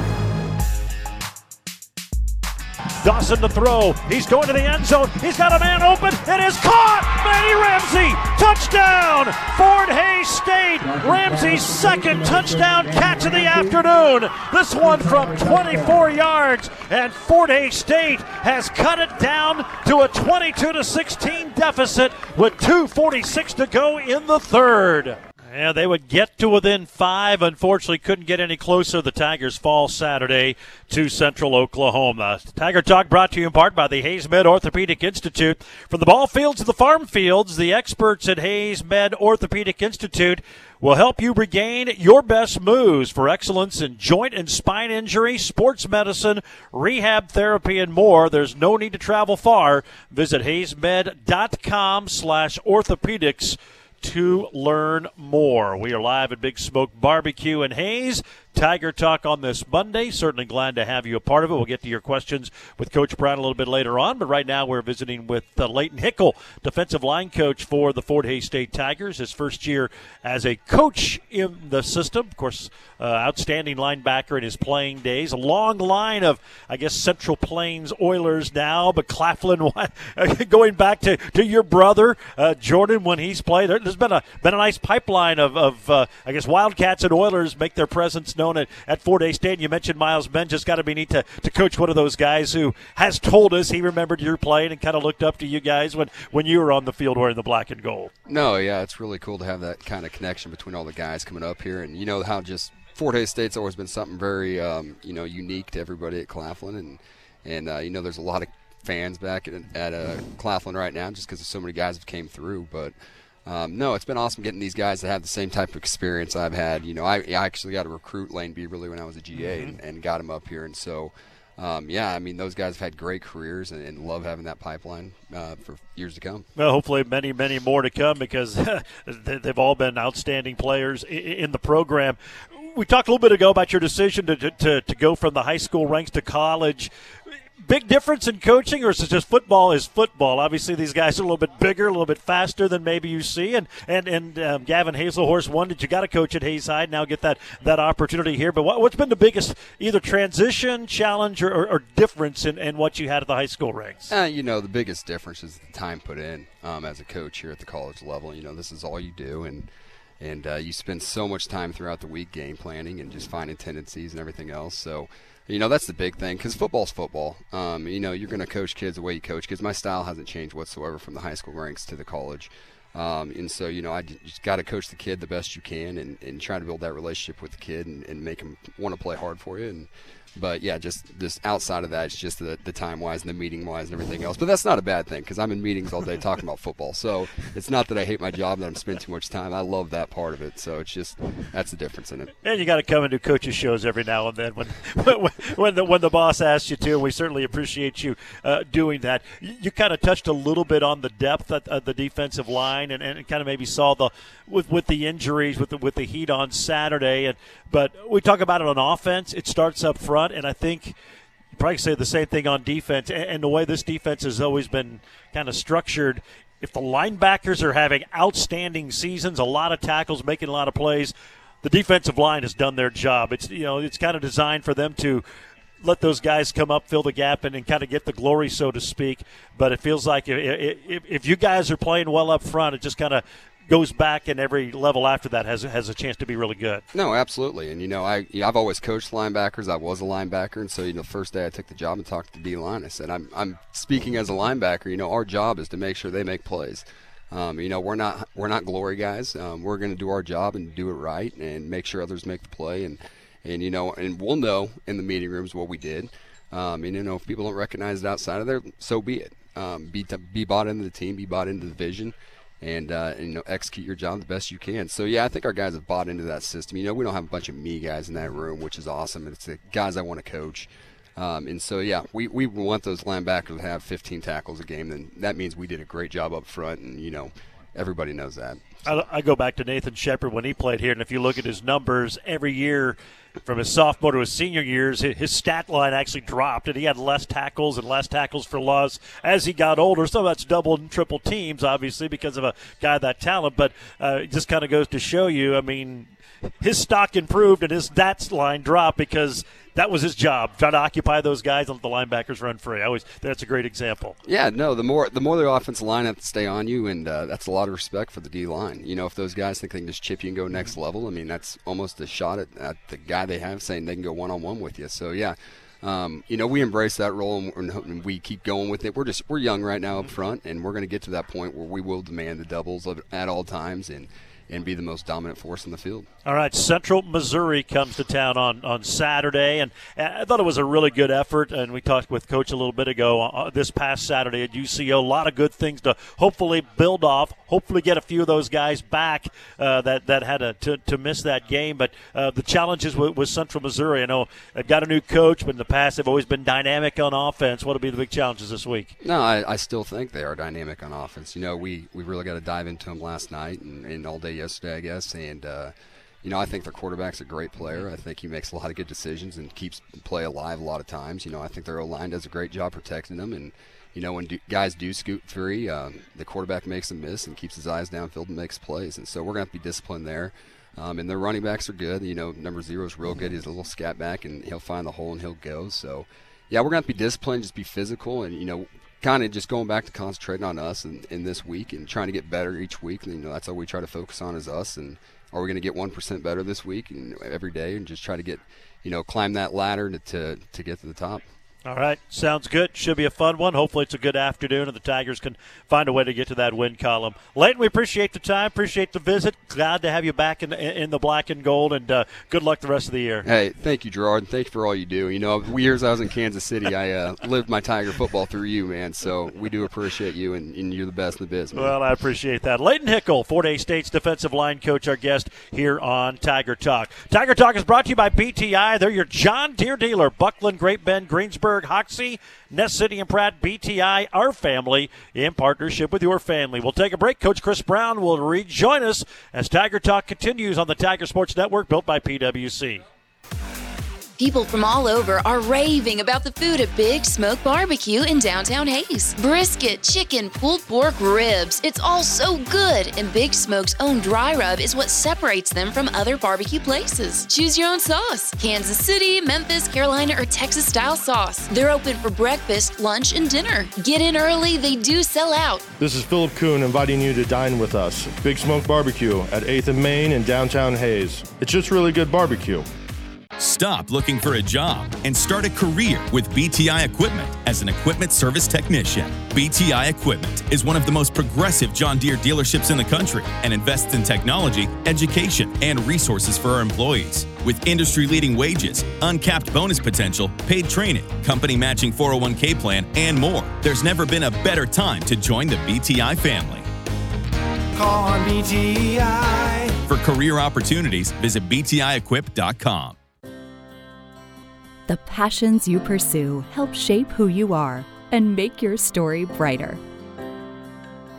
Dawson to throw. He's going to the end zone. He's got a man open. It is caught. Manny Ramsey. Touchdown. Fort Hays State. Ramsey's second touchdown catch of the afternoon. This one from 24 yards. And Fort Hays State has cut it down to a 22 to 16 deficit with 2.46 to go in the third. Yeah, they would get to within five. Unfortunately, couldn't get any closer. The Tigers fall Saturday to Central Oklahoma. Tiger Talk brought to you in part by the HaysMed Orthopedic Institute. From the ball fields to the farm fields, the experts at HaysMed Orthopedic Institute will help you regain your best moves for excellence in joint and spine injury, sports medicine, rehab therapy, and more. There's no need to travel far. Visit haysmed.com slash orthopedics to learn more. We are live at Big Smoke Barbecue in Hays. Tiger Talk on this Monday. Certainly glad to have you a part of it. We'll get to your questions with Coach Brown a little bit later on, but right now we're visiting with uh, Leighton Hickel, defensive line coach for the Fort Hays State Tigers. His first year as a coach in the system. Of course, uh, outstanding linebacker in his playing days. A long line of, I guess, Central Plains Oilers now, but Claflin going back to, to your brother uh, Jordan when he's played. There's been a been a nice pipeline of, of uh, I guess, Wildcats and Oilers make their presence known at, at Fort Hays State. You mentioned Miles Ben. Just got to be neat to, to coach one of those guys who has told us he remembered your playing and kind of looked up to you guys when, when you were on the field wearing the black and gold. No, yeah, it's really cool to have that kind of connection between all the guys coming up here, and you know how just Fort Hays State's always been something very um, you know unique to everybody at Claflin, and and uh, you know there's a lot of fans back at, at uh, Claflin right now just because so many guys have came through, but. Um, no, it's been awesome getting these guys that have the same type of experience I've had. You know, I, I actually got to recruit Lane Beaverly when I was a GA Mm-hmm. and, and got him up here, and so um, yeah, I mean those guys have had great careers and, and love having that pipeline uh, for years to come. Well, hopefully, many, many more to come because they- they've all been outstanding players in the program. We talked a little bit ago about your decision to, to, to go from the high school ranks to college. Big difference in coaching, or is it just football is football? Obviously, these guys are a little bit bigger, a little bit faster than maybe you see. And and and um, Gavin Hazelhorse won that you got to coach at Hays High now get that that opportunity here. But what, what's been the biggest either transition, challenge, or, or, or difference in, in what you had at the high school ranks? Uh, you know, the biggest difference is the time put in um, as a coach here at the college level. You know, this is all you do, and and uh, you spend so much time throughout the week game planning and just finding tendencies and everything else. So, you know, that's the big thing because football's football. Um, you know, you're going to coach kids the way you coach kids. My style hasn't changed whatsoever from the high school ranks to the college. Um, and so, you know, I just got to coach the kid the best you can and, and try to build that relationship with the kid and, and make him want to play hard for you. And but yeah, just just outside of that, it's just the, the time wise and the meeting wise and everything else. But that's not a bad thing because I'm in meetings all day talking about football. So it's not that I hate my job that I'm spending too much time. I love that part of it. So it's just that's the difference in it. And you got to come and do coaches shows every now and then when when, the when the boss asks you to. And we certainly appreciate you uh, doing that. You, kind of touched a little bit on the depth of, of the defensive line, and, and kind of maybe saw the with with the injuries with the, with the heat on Saturday. And but we talk about it on offense. It starts up front, and I think you probably say the same thing on defense. And, and the way this defense has always been kind of structured. If the linebackers are having outstanding seasons, a lot of tackles, making a lot of plays, the defensive line has done their job. It's you know it's kind of designed for them to let those guys come up, fill the gap, and, and kind of get the glory, so to speak. But it feels like if, if, if you guys are playing well up front, it just kind of goes back and every level after that has has a chance to be really good. No, absolutely. And you know, I I've always coached linebackers. I was a linebacker, and so you know, the first day I took the job and talked to D line, I said, "I'm I'm speaking as a linebacker. You know, our job is to make sure they make plays. Um, you know, we're not we're not glory guys. Um, we're going to do our job and do it right and make sure others make the play. And and you know, and we'll know in the meeting rooms what we did. Um, and you know, if people don't recognize it outside of there, so be it. Um, be be bought into the team, be bought into the vision and, uh, and, you know execute your job the best you can. So yeah, I think our guys have bought into that system. You know, we don't have a bunch of me guys in that room, which is awesome. It's the guys I want to coach. Um, and so yeah, we, we want those linebackers to have 15 tackles a game. Then that means we did a great job up front, and you know everybody knows that. I, I go back to Nathan Shepard when he played here, and if you look at his numbers every year from his sophomore to his senior years, his stat line actually dropped, and he had less tackles and less tackles for loss as he got older. So that's double and triple teams, obviously, because of a guy that talent. But uh, it just kind of goes to show you, I mean, his stock improved and his stats line dropped because that was his job, try to occupy those guys and let the linebackers run free. I always that's a great example. Yeah, no, the more the more the offensive line have to stay on you, and uh, that's a lot of respect for the D line. You know, if those guys think they can just chip you and go next level, I mean, that's almost a shot at, at the guy they have saying they can go one on one with you. So yeah. Um, you know, we embrace that role and, and we keep going with it. We're just we're young right now up front, and we're going to get to that point where we will demand the doubles at all times, and and be the most dominant force in the field. All right, Central Missouri comes to town on, on Saturday, and I thought it was a really good effort. And we talked with Coach a little bit ago uh, this past Saturday at UCO. A lot of good things to hopefully build off. Hopefully, get a few of those guys back uh, that that had a, to, to miss that game. But uh, the challenges with, with, Central Missouri, I know they've got a new coach, but in the past they've always been dynamic on offense. What will be the big challenges this week? No, I, I, still think they are dynamic on offense. You know, we we really got to dive into them last night and, and all day yesterday, I guess. And, uh, you know, I think their quarterback's a great player. I think he makes a lot of good decisions and keeps play alive a lot of times. You know, I think their O line does a great job protecting them. And, you know, when do, guys do scoot free, um, the quarterback makes a miss and keeps his eyes downfield and makes plays. And so we're going to have to be disciplined there. Um, and their running backs are good. You know, number zero is real good. He's a little scat back and he'll find the hole and he'll go. So, yeah, we're to have to be disciplined, just be physical. And, you know, kind of just going back to concentrating on us in, in this week and trying to get better each week. And, you know, that's all we try to focus on is us. And are we going to get one percent better this week and every day, and just try to get, you know, climb that ladder to to, to get to the top. All right, sounds good. Should be a fun one. Hopefully, it's a good afternoon, and the Tigers can find a way to get to that win column. Leighton, we appreciate the time, appreciate the visit. Glad to have you back in in the black and gold, and uh, good luck the rest of the year. Hey, thank you, Gerard, and thank you for all you do. You know, years I was in Kansas City, I uh, lived my Tiger football through you, man. So we do appreciate you, and, and you're the best in the business. Well, I appreciate that. Leighton Hickle, Fort Hays State's defensive line coach, our guest here on Tiger Talk. Tiger Talk is brought to you by BTI. They're your John Deere dealer. Buckland, Great Bend, Greensburg, Hoxie. Ness City and Pratt, BTI, our family, in partnership with your family. We'll take a break. Coach Chris Brown will rejoin us as Tiger Talk continues on the Tiger Sports Network, built by PWC. People from all over are raving about the food at Big Smoke Barbecue in downtown Hays. Brisket, chicken, pulled pork, ribs. It's all so good, and Big Smoke's own dry rub is what separates them from other barbecue places. Choose your own sauce Kansas City, Memphis, Carolina, or Texas style sauce. They're open for breakfast, lunch, and dinner. Get in early, they do sell out. This is Philip Kuhn inviting you to dine with us. Big Smoke Barbecue at 8th and Main in downtown Hays. It's just really good barbecue. Stop looking for a job and start a career with BTI Equipment as an equipment service technician. BTI Equipment is one of the most progressive John Deere dealerships in the country and invests in technology, education, and resources for our employees. With industry leading wages, uncapped bonus potential, paid training, company matching 401k plan, and more, there's never been a better time to join the BTI family. Call on BTI. For career opportunities, visit BTIEquip.com. The passions you pursue help shape who you are and make your story brighter.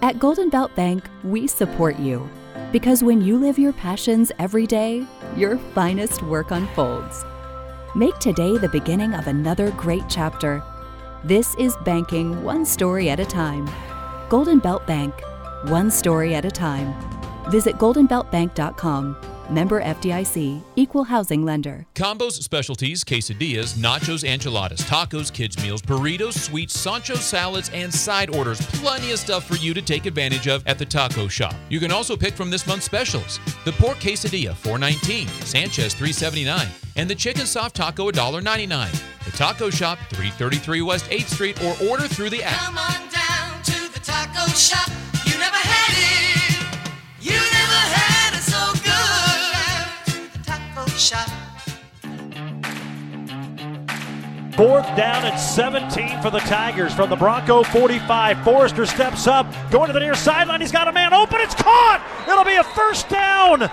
At Golden Belt Bank, we support you because when you live your passions every day, your finest work unfolds. Make today the beginning of another great chapter. This is banking one story at a time. Golden Belt Bank, one story at a time. Visit goldenbeltbank.com Member FDIC, Equal Housing Lender. Combos, specialties, quesadillas, nachos, enchiladas, tacos, kids' meals, burritos, sweets, Sancho salads, and side orders. Plenty of stuff for you to take advantage of at the taco shop. You can also pick from this month's specials. The pork quesadilla, $4.19, Sanchez, $3.79, and the chicken soft taco, $1.99. The taco shop, 333 West 8th Street, or order through the app. Come on down to the taco shop. Shop. Fourth down at 17 for the Tigers from the Bronco 45. Forrester steps up, going to the near sideline. He's got a man open. It's caught. It'll be a first down.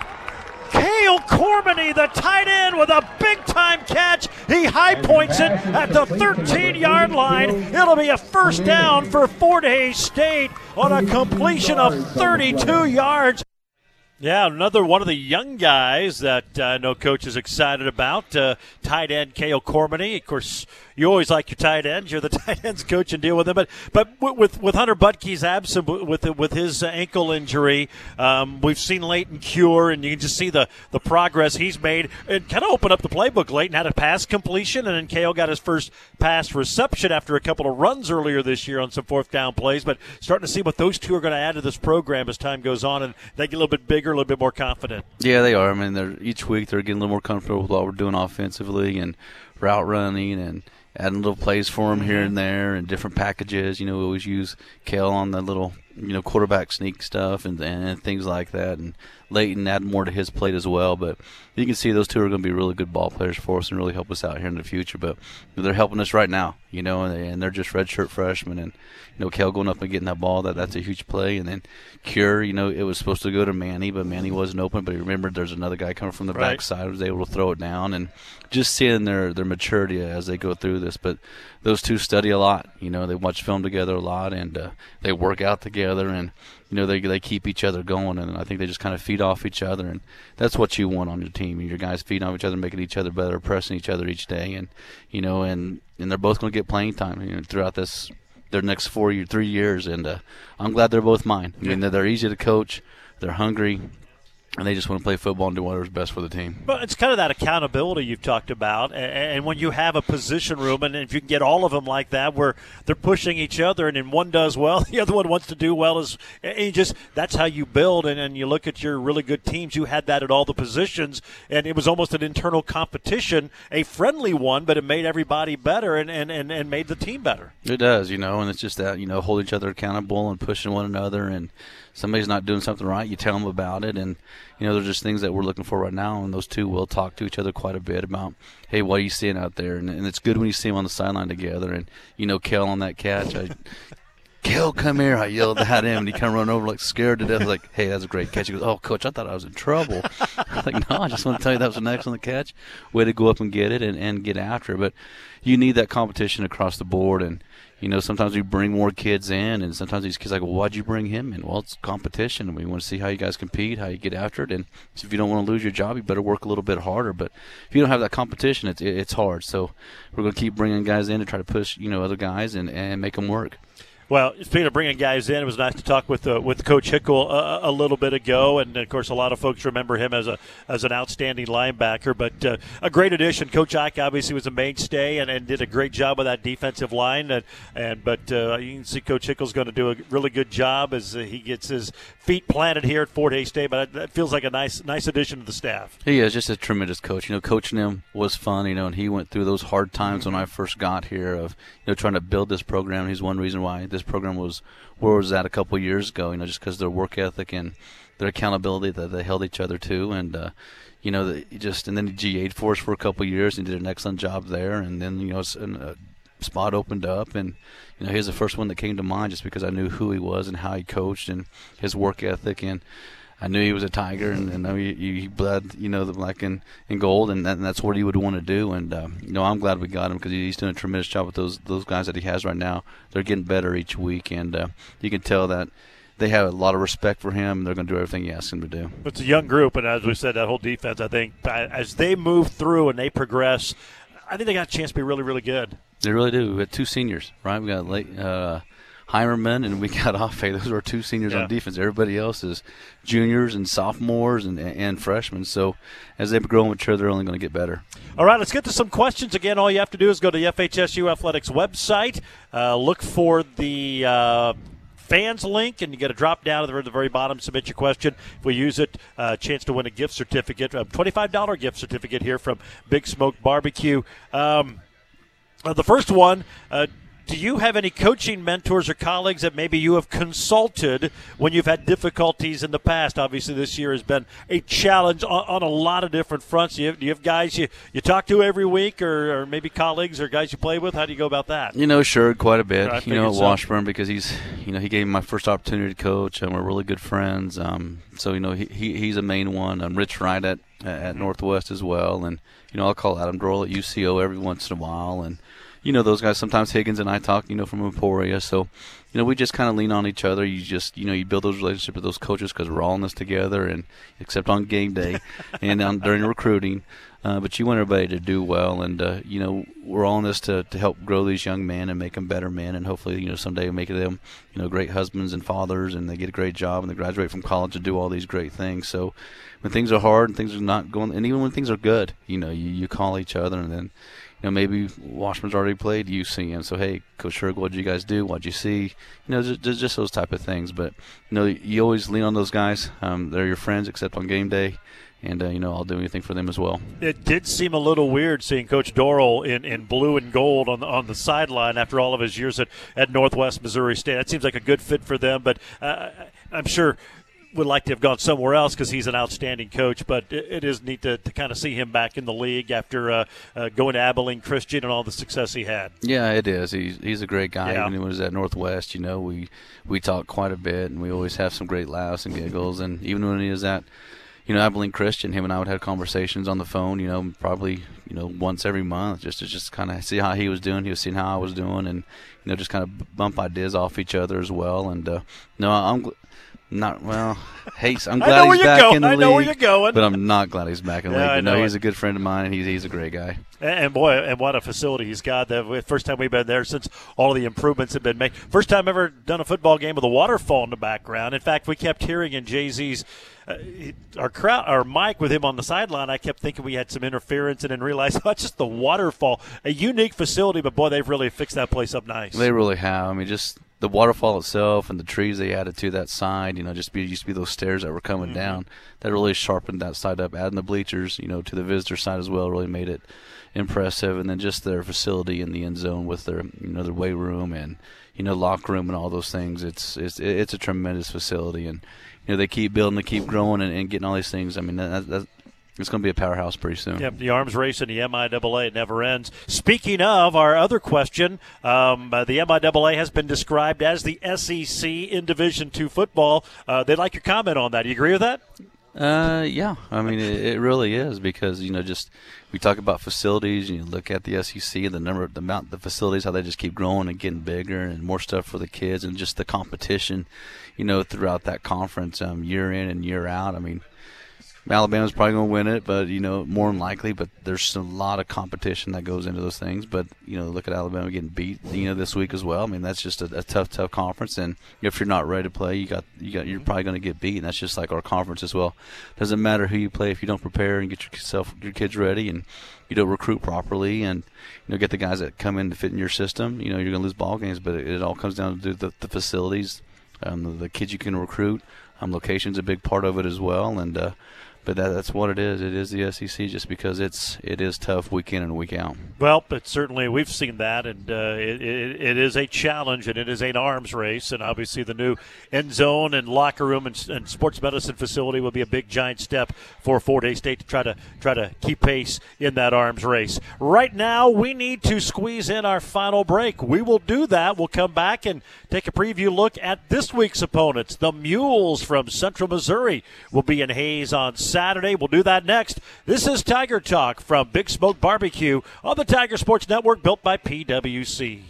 Cale Cormany, the tight end, with a big time catch. He high points it at the 13 yard line. It'll be a first down for Fort Hays State on a completion of 32 yards. Yeah, another one of the young guys that uh, I know coach is excited about. Uh, tight end Cale Cormany. Of course, you always like your tight ends. You're the tight ends coach and deal with them. But but with with Hunter Butke's absent with with his ankle injury, um, we've seen Leighton cure, and you can just see the the progress he's made. And kind of opened up the playbook. Leighton had a pass completion, and then Cale got his first pass reception after a couple of runs earlier this year on some fourth down plays. But starting to see what those two are going to add to this program as time goes on, and they get a little bit bigger, a little bit more confident. Yeah, they are. I mean, they're each week they're getting a little more comfortable with what we're doing offensively and route running and adding little plays for them here mm-hmm. and there and different packages. You know, we always use Kale on the little you know quarterback sneak stuff and, and things like that. And Leighton add more to his plate as well. But you can see those two are going to be really good ball players for us and really help us out here in the future. But they're helping us right now, you know, and, and they're just redshirt freshmen. And you know, Kel going up and getting that ball that that's a huge play. And then Cure, you know, it was supposed to go to Manny, but Manny wasn't open. But he remembered there's another guy coming from the Right. backside was able to throw it down and just seeing their their maturity as they go through this. But those two study a lot. You know, they watch film together a lot and uh, they work out together and you know they they keep each other going and I think they just kind of feed off each other and that's what you want on your team. Your guys feeding off each other, making each other better, pressing each other each day and you know and and they're both going to get playing time you know, throughout this their next four year, three years and uh, I'm glad they're both mine. I mean they're, they're easy to coach, they're hungry, and they just want to play football and do whatever's best for the team. But it's kind of that accountability you've talked about, and when you have a position room, and if you can get all of them like that, where they're pushing each other, and then one does well, the other one wants to do well, is and just that's how you build. And, and you look at your really good teams, you had that at all the positions, and it was almost an internal competition, a friendly one, but it made everybody better and, and, and, and made the team better. It does, you know, and it's just that you know, hold each other accountable and pushing one another. And somebody's not doing something right, you tell them about it. And you know, there's just things that we're looking for right now, and those two will talk to each other quite a bit about, hey, what are you seeing out there? And, and it's good when you see them on the sideline together. And you know, Kel on that catch, I. Kel, come here! I yelled at him, and he kind of run over like scared to death. Like, hey, that's a great catch. He goes, oh, coach, I thought I was in trouble. I'm like, no, I just want to tell you that was an excellent catch. Way to go up and get it and, and get after it. But you need that competition across the board, and you know, sometimes we bring more kids in, and sometimes these kids are like, well, why'd you bring him in? Well, it's competition, we want to see how you guys compete, how you get after it, and if you don't want to lose your job, you better work a little bit harder. But if you don't have that competition, it's it's hard. So we're going to keep bringing guys in to try to push, you know, other guys and and make them work. Well, speaking of bringing guys in, it was nice to talk with uh, with Coach Hickle uh, a little bit ago, and of course, a lot of folks remember him as a as an outstanding linebacker. But uh, a great addition. Coach Ike obviously was a mainstay and, and did a great job with that defensive line. And, and but uh, you can see Coach Hickle's going to do a really good job as uh, he gets his feet planted here at Fort Hays State. But that feels like a nice nice addition to the staff. He is just a tremendous coach. You know, coaching him was fun. You know, and he went through those hard times when I first got here of you know trying to build this program. He's one reason why this program was where was at a couple years ago. You know, just because their work ethic and their accountability that they held each other to, and uh, you know, the, just and then he GA'd for a couple years and did an excellent job there. And then you know, a spot opened up, and you know, he was the first one that came to mind just because I knew who he was and how he coached and his work ethic and. I knew he was a tiger, and, and I know he, he bled, you know, the black and, and gold, and, that, and that's what he would want to do. And uh, you know, I'm glad we got him because he's doing a tremendous job with those those guys that he has right now. They're getting better each week, and uh, you can tell that they have a lot of respect for him. and They're going to do everything he asks them to do. It's a young group, and as we said, that whole defense. I think as they move through and they progress, I think they got a chance to be really really good. They really do. We had two seniors, right? We got late, uh, Heimerman, and we got off. Hey, those were two seniors Yeah. on defense. Everybody else is juniors and sophomores and, and freshmen. So as they grow and mature, they're only going to get better. All right, let's get to some questions. Again, all you have to do is go to the FHSU Athletics website, uh, look for the uh, fans link, and you get a drop down at the, very bottom. Submit your question. If we use it, uh, chance to win a gift certificate, a twenty-five dollar gift certificate here from Big Smoke Barbecue. Um, uh, the first one. Uh, do you have any coaching mentors or colleagues that maybe you have consulted when you've had difficulties in the past? Obviously, this year has been a challenge on, on a lot of different fronts. Do you have, do you have guys you, you talk to every week, or, or maybe colleagues or guys you play with? How do you go about that? You know, sure, quite a bit. I you know, at so. Washburn because he's, you know, he gave me my first opportunity to coach, and we're really good friends. Um, so you know, he, he he's a main one. I'm Rich Wright at at Northwest as well, and you know, I'll call Adam Dorrel at UCO every once in a while, and you know, those guys. Sometimes Higgins and I talk, you know, from Emporia. So, you know, we just kind of lean on each other. You just, you know, you build those relationships with those coaches because we're all in this together, and except on game day and um, during recruiting. Uh, but you want everybody to do well, and uh, you know we're all in this to, to help grow these young men and make them better men, and hopefully you know someday make them you know great husbands and fathers, and they get a great job and they graduate from college and do all these great things. So when things are hard and things are not going, and even when things are good, you know you, you call each other, and then know maybe Washburn's already played UC, and so hey, Coach Schurig, what did you guys do? What'd you see? You know, just, just just those type of things. But you know, you always lean on those guys. Um, they're your friends, except on game day. And uh, you know I'll do anything for them as well. It did seem a little weird seeing Coach Dorrel in, in blue and gold on the, on the sideline after all of his years at, at Northwest Missouri State. That seems like a good fit for them, but uh, I'm sure would like to have gone somewhere else because he's an outstanding coach. But it, is neat to, to kind of see him back in the league after uh, uh, going to Abilene Christian and all the success he had. Yeah, it is. He's he's a great guy. Yeah. Even when he was at Northwest, you know, we we talk quite a bit, and we always have some great laughs and giggles. And even when he was at, you know, Abilene Christian, him and I would have conversations on the phone. You know, probably you know once every month, just to just kind of see how he was doing. He was seeing how I was doing, and you know, just kind of bump ideas off each other as well. And uh, no, I'm. Not well. Hates. I'm glad he's back going. in the I league. know where you're going. But I'm not glad he's back in the Yeah, league. I But no, know he's a good friend of mine, and he's he's a great guy. And boy, and what a facility he's got. The first time we've been there since all of the improvements have been made. First time ever done a football game with a waterfall in the background. In fact, we kept hearing in Jay Z's uh, our crowd, our mic with him on the sideline. I kept thinking we had some interference, and then realized oh, it's just the waterfall. A unique facility, but boy, they've really fixed that place up nice. They really have. I mean, just the waterfall itself and the trees they added to that side. You know, just be used to be those stairs that were coming Mhm. down. That really sharpened that side up. Adding the bleachers, you know, to the visitor side as well, really made it impressive. And then just their facility in the end zone with their you know their weight room and you know locker room and all those things. It's it's it's a tremendous facility, and you know they keep building, they keep growing, and, and getting all these things. I mean, that, that, it's going to be a powerhouse pretty soon. Yep, the arms race and the MIAA never ends. Speaking of our other question, um, uh, the MIAA has been described as the SEC in Division Two football. Uh, they'd like your comment on that. Do you agree with that? Uh, yeah. I mean, it, it really is because you know, just we talk about facilities, and you look at the SEC and the number, of the amount, the facilities, how they just keep growing and getting bigger, and more stuff for the kids, and just the competition, you know, throughout that conference, um, year in and year out. I mean. Alabama's probably going to win it, but you know more than likely. But there's a lot of competition that goes into those things. But you know, look at Alabama getting beat, you know, this week as well. I mean, that's just a, a tough, tough conference. And if you're not ready to play, you got, you got, you're probably going to get beat. And that's just like our conference as well. Doesn't matter who you play if you don't prepare and get yourself, your kids ready, and you don't recruit properly, and you know, get the guys that come in to fit in your system. You know, you're going to lose ball games. But it, it all comes down to the, the facilities, um, the, the kids you can recruit. Um, location's a big part of it as well, and. Uh, but that, that's what it is. It is the SEC, just because it's it is tough week in and week out. Well, but certainly we've seen that, and uh, it, it, it is a challenge, and it is an arms race, and obviously the new end zone and locker room and, and sports medicine facility will be a big giant step for Fort Hays State to try to try to keep pace in that arms race. Right now, we need to squeeze in our final break. We will do that. We'll come back and take a preview look at this week's opponents. The Mules from Central Missouri will be in Hays on Saturday. We'll do that next. This is Tiger Talk from Big Smoke Barbecue on the Tiger Sports Network, built by PWC.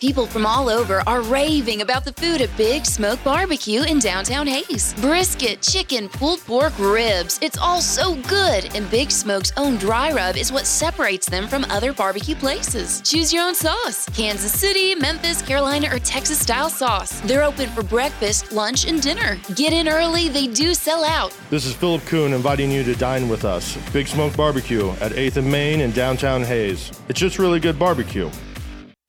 People from all over are raving about the food at Big Smoke Barbecue in downtown Hays. Brisket, chicken, pulled pork, ribs. It's all so good, and Big Smoke's own dry rub is what separates them from other barbecue places. Choose your own sauce Kansas City, Memphis, Carolina, or Texas style sauce. They're open for breakfast, lunch, and dinner. Get in early, they do sell out. This is Philip Kuhn inviting you to dine with us. Big Smoke Barbecue at 8th and Main in downtown Hays. It's just really good barbecue.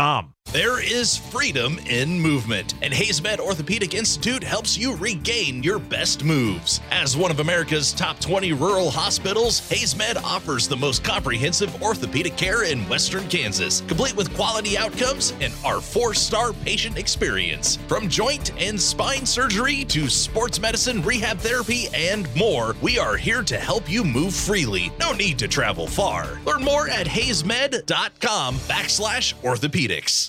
com. There is freedom in movement, and HaysMed Orthopedic Institute helps you regain your best moves. As one of America's top 20 rural hospitals, HaysMed offers the most comprehensive orthopedic care in western Kansas, complete with quality outcomes and our four star patient experience. From joint and spine surgery to sports medicine, rehab therapy, and more, we are here to help you move freely. No need to travel far. Learn more at haysmed.com backslash orthopedics.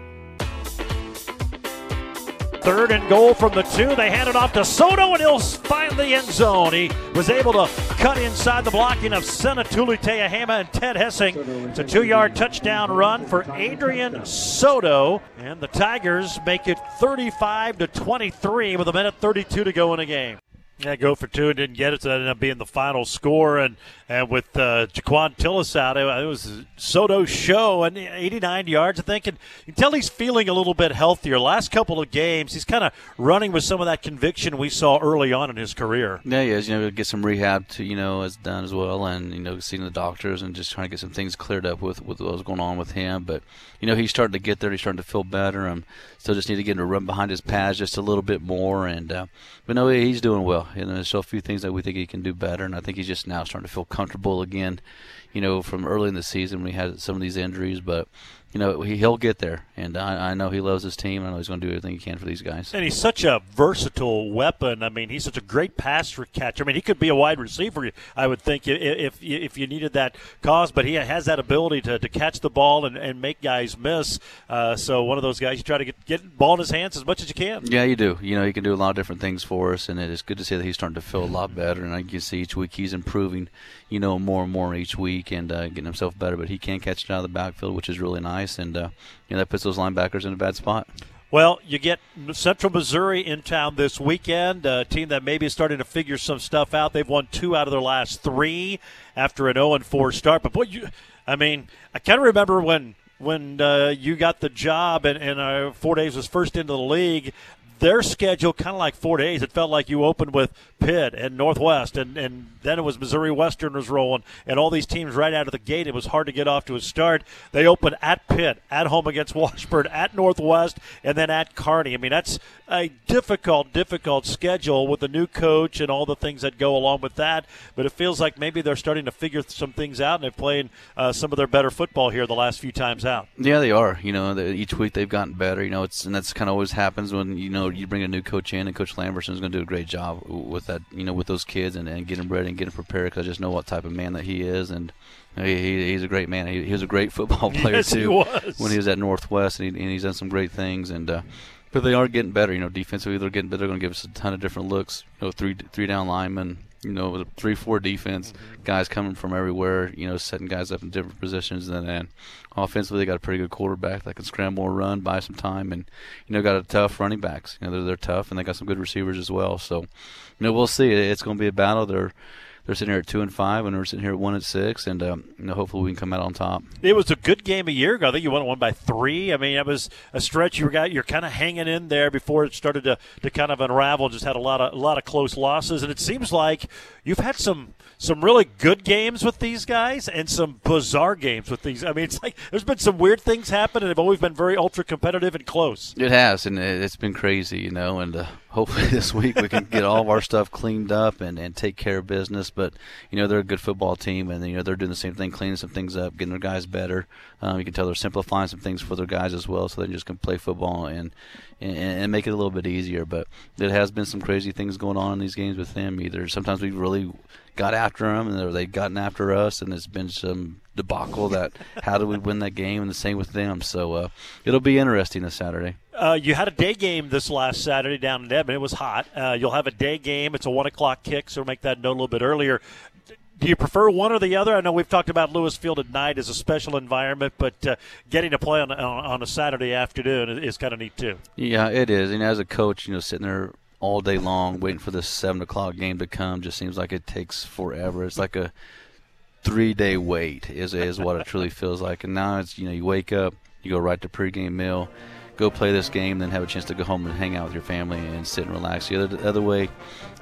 Third and goal from the two. They hand it off to Soto, and he'll find the end zone. He was able to cut inside the blocking of Senatuli Teahama and Ted Hessing. It's a two yard touchdown run for Adrian Soto. And the Tigers make it 35 to 23 with a minute 32 to go in the game. Yeah, go for two and didn't get it. So that ended up being the final score. And and with uh, Jaquan Tillis out, it, was Soto's show and 89 yards. I think, and you can tell he's feeling a little bit healthier. Last couple of games, he's kind of running with some of that conviction we saw early on in his career. Yeah, he is. You know, get some rehab to you know has done as well, and you know, seeing the doctors and just trying to get some things cleared up with with what was going on with him. But you know, he's starting to get there. He's starting to feel better. and still just need to get him to run behind his pads just a little bit more. And uh, but no, he's doing well. And there's still a few things that we think he can do better. And I think he's just now starting to feel comfortable again. You know, from early in the season we had some of these injuries, but you know he, he'll get there. And I, I know he loves his team. I know he's going to do everything he can for these guys. And he's such a versatile weapon. I mean, he's such a great pass catcher. I mean, he could be a wide receiver, I would think, if if, if you needed that cause. But he has that ability to, to catch the ball and, and make guys miss. Uh, so one of those guys you try to get get ball in his hands as much as you can. Yeah, you do. You know, he can do a lot of different things for us, and it is good to see that he's starting to feel a lot better. And I can see each week he's improving, you know, more and more each week and uh, getting himself better. But he can catch it out of the backfield, which is really nice, and uh, you know that puts those linebackers in a bad spot. Well, you get Central Missouri in town this weekend, a team that maybe is starting to figure some stuff out. They've won two out of their last three after an 0 4 start. But boy, you, I mean, I kind of remember when when uh, you got the job and, and uh, Fort Hays was first into the league. Their schedule kind of like four days. It felt like you opened with Pitt and Northwest, and, and then it was Missouri Western was rolling, and all these teams right out of the gate. It was hard to get off to a start. They opened at Pitt, at home against Washburn, at Northwest, and then at Kearney. I mean, that's a difficult, difficult schedule with the new coach and all the things that go along with that. But it feels like maybe they're starting to figure some things out, and they're playing uh, some of their better football here the last few times out. Yeah, they are. You know, they, each week they've gotten better. You know, it's and that's kind of always happens when you know you bring a new coach in, and Coach Lamberson is going to do a great job with that. You know, with those kids and, and get them ready and get them prepared because I just know what type of man that he is and. He, he, he's a great man. He, he was a great football player Yes, he too was. when he was at Northwest, and, he, and he's done some great things. And uh, but they are getting better. You know, defensively they're getting better. They're going to give us a ton of different looks. You know, three three down linemen. You know, three four defense, guys coming from everywhere. You know, setting guys up in different positions. And then offensively, they got a pretty good quarterback that can scramble and run, buy some time, and you know, got a tough running backs. You know, they're they're tough, and they got some good receivers as well. So, you know, we'll see. It's going to be a battle. They're they're sitting here at two and five, and we're sitting here at one and six, and um, you know, hopefully we can come out on top. It was a good game a year ago. I think you won one by three. I mean, it was a stretch you got. You're kind of hanging in there before it started to, to kind of unravel. Just had a lot of a lot of close losses, and it seems like you've had some some really good games with these guys and some bizarre games with these. I mean, it's like there's been some weird things happen, and they've always been very ultra competitive and close. It has, and it- it's been crazy, you know. And uh, hopefully this week we can get all of our stuff cleaned up and, and take care of business. But you know they're a good football team, and you know they're doing the same thing, cleaning some things up, getting their guys better. Um, you can tell they're simplifying some things for their guys as well, so they just can play football and, and and make it a little bit easier. But there has been some crazy things going on in these games with them. Either sometimes we really got after them, and they've gotten after us, and it's been some debacle that how do we win that game, and the same with them. So uh, it'll be interesting this Saturday. Uh, you had a day game this last Saturday down in Edmond. It was hot. Uh, you'll have a day game. It's a one o'clock kick, so make that note a little bit earlier. Do you prefer one or the other? I know we've talked about Lewis Field at night as a special environment, but uh, getting to play on, on, on a Saturday afternoon is, is kind of neat too. Yeah, it is. And as a coach, you know, sitting there all day long waiting for this seven o'clock game to come just seems like it takes forever. It's like a three day wait is is what it truly feels like. And now it's you know you wake up, you go right to pregame meal, go play this game, then have a chance to go home and hang out with your family and sit and relax. The other the other way,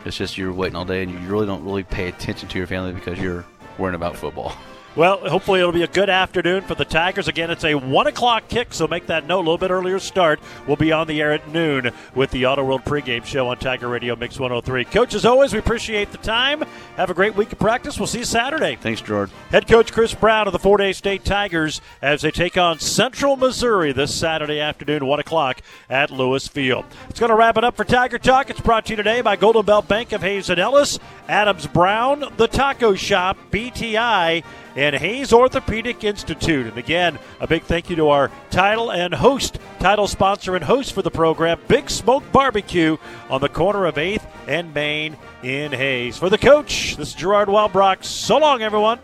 it's just you're waiting all day and you really don't really pay attention to your family because you're worrying about football. Well, hopefully it'll be a good afternoon for the Tigers. Again, it's a one o'clock kick, so make that note. A little bit earlier start. We'll be on the air at noon with the Auto World pregame show on Tiger Radio Mix 103. Coach, as always, we appreciate the time. Have a great week of practice. We'll see you Saturday. Thanks, George. Head coach Chris Brown of the Fort Hays State Tigers as they take on Central Missouri this Saturday afternoon, 1 o'clock at Lewis Field. It's going to wrap it up for Tiger Talk. It's brought to you today by Golden Belt Bank of Hays and Ellis, Adams Brown, The Taco Shop, BTI, and Hays Orthopedic Institute. And again, a big thank you to our title and host, title sponsor and host for the program, Big Smoke Barbecue on the corner of 8th and Main in Hays. For the coach, this is Gerard Walbrock. So long, everyone.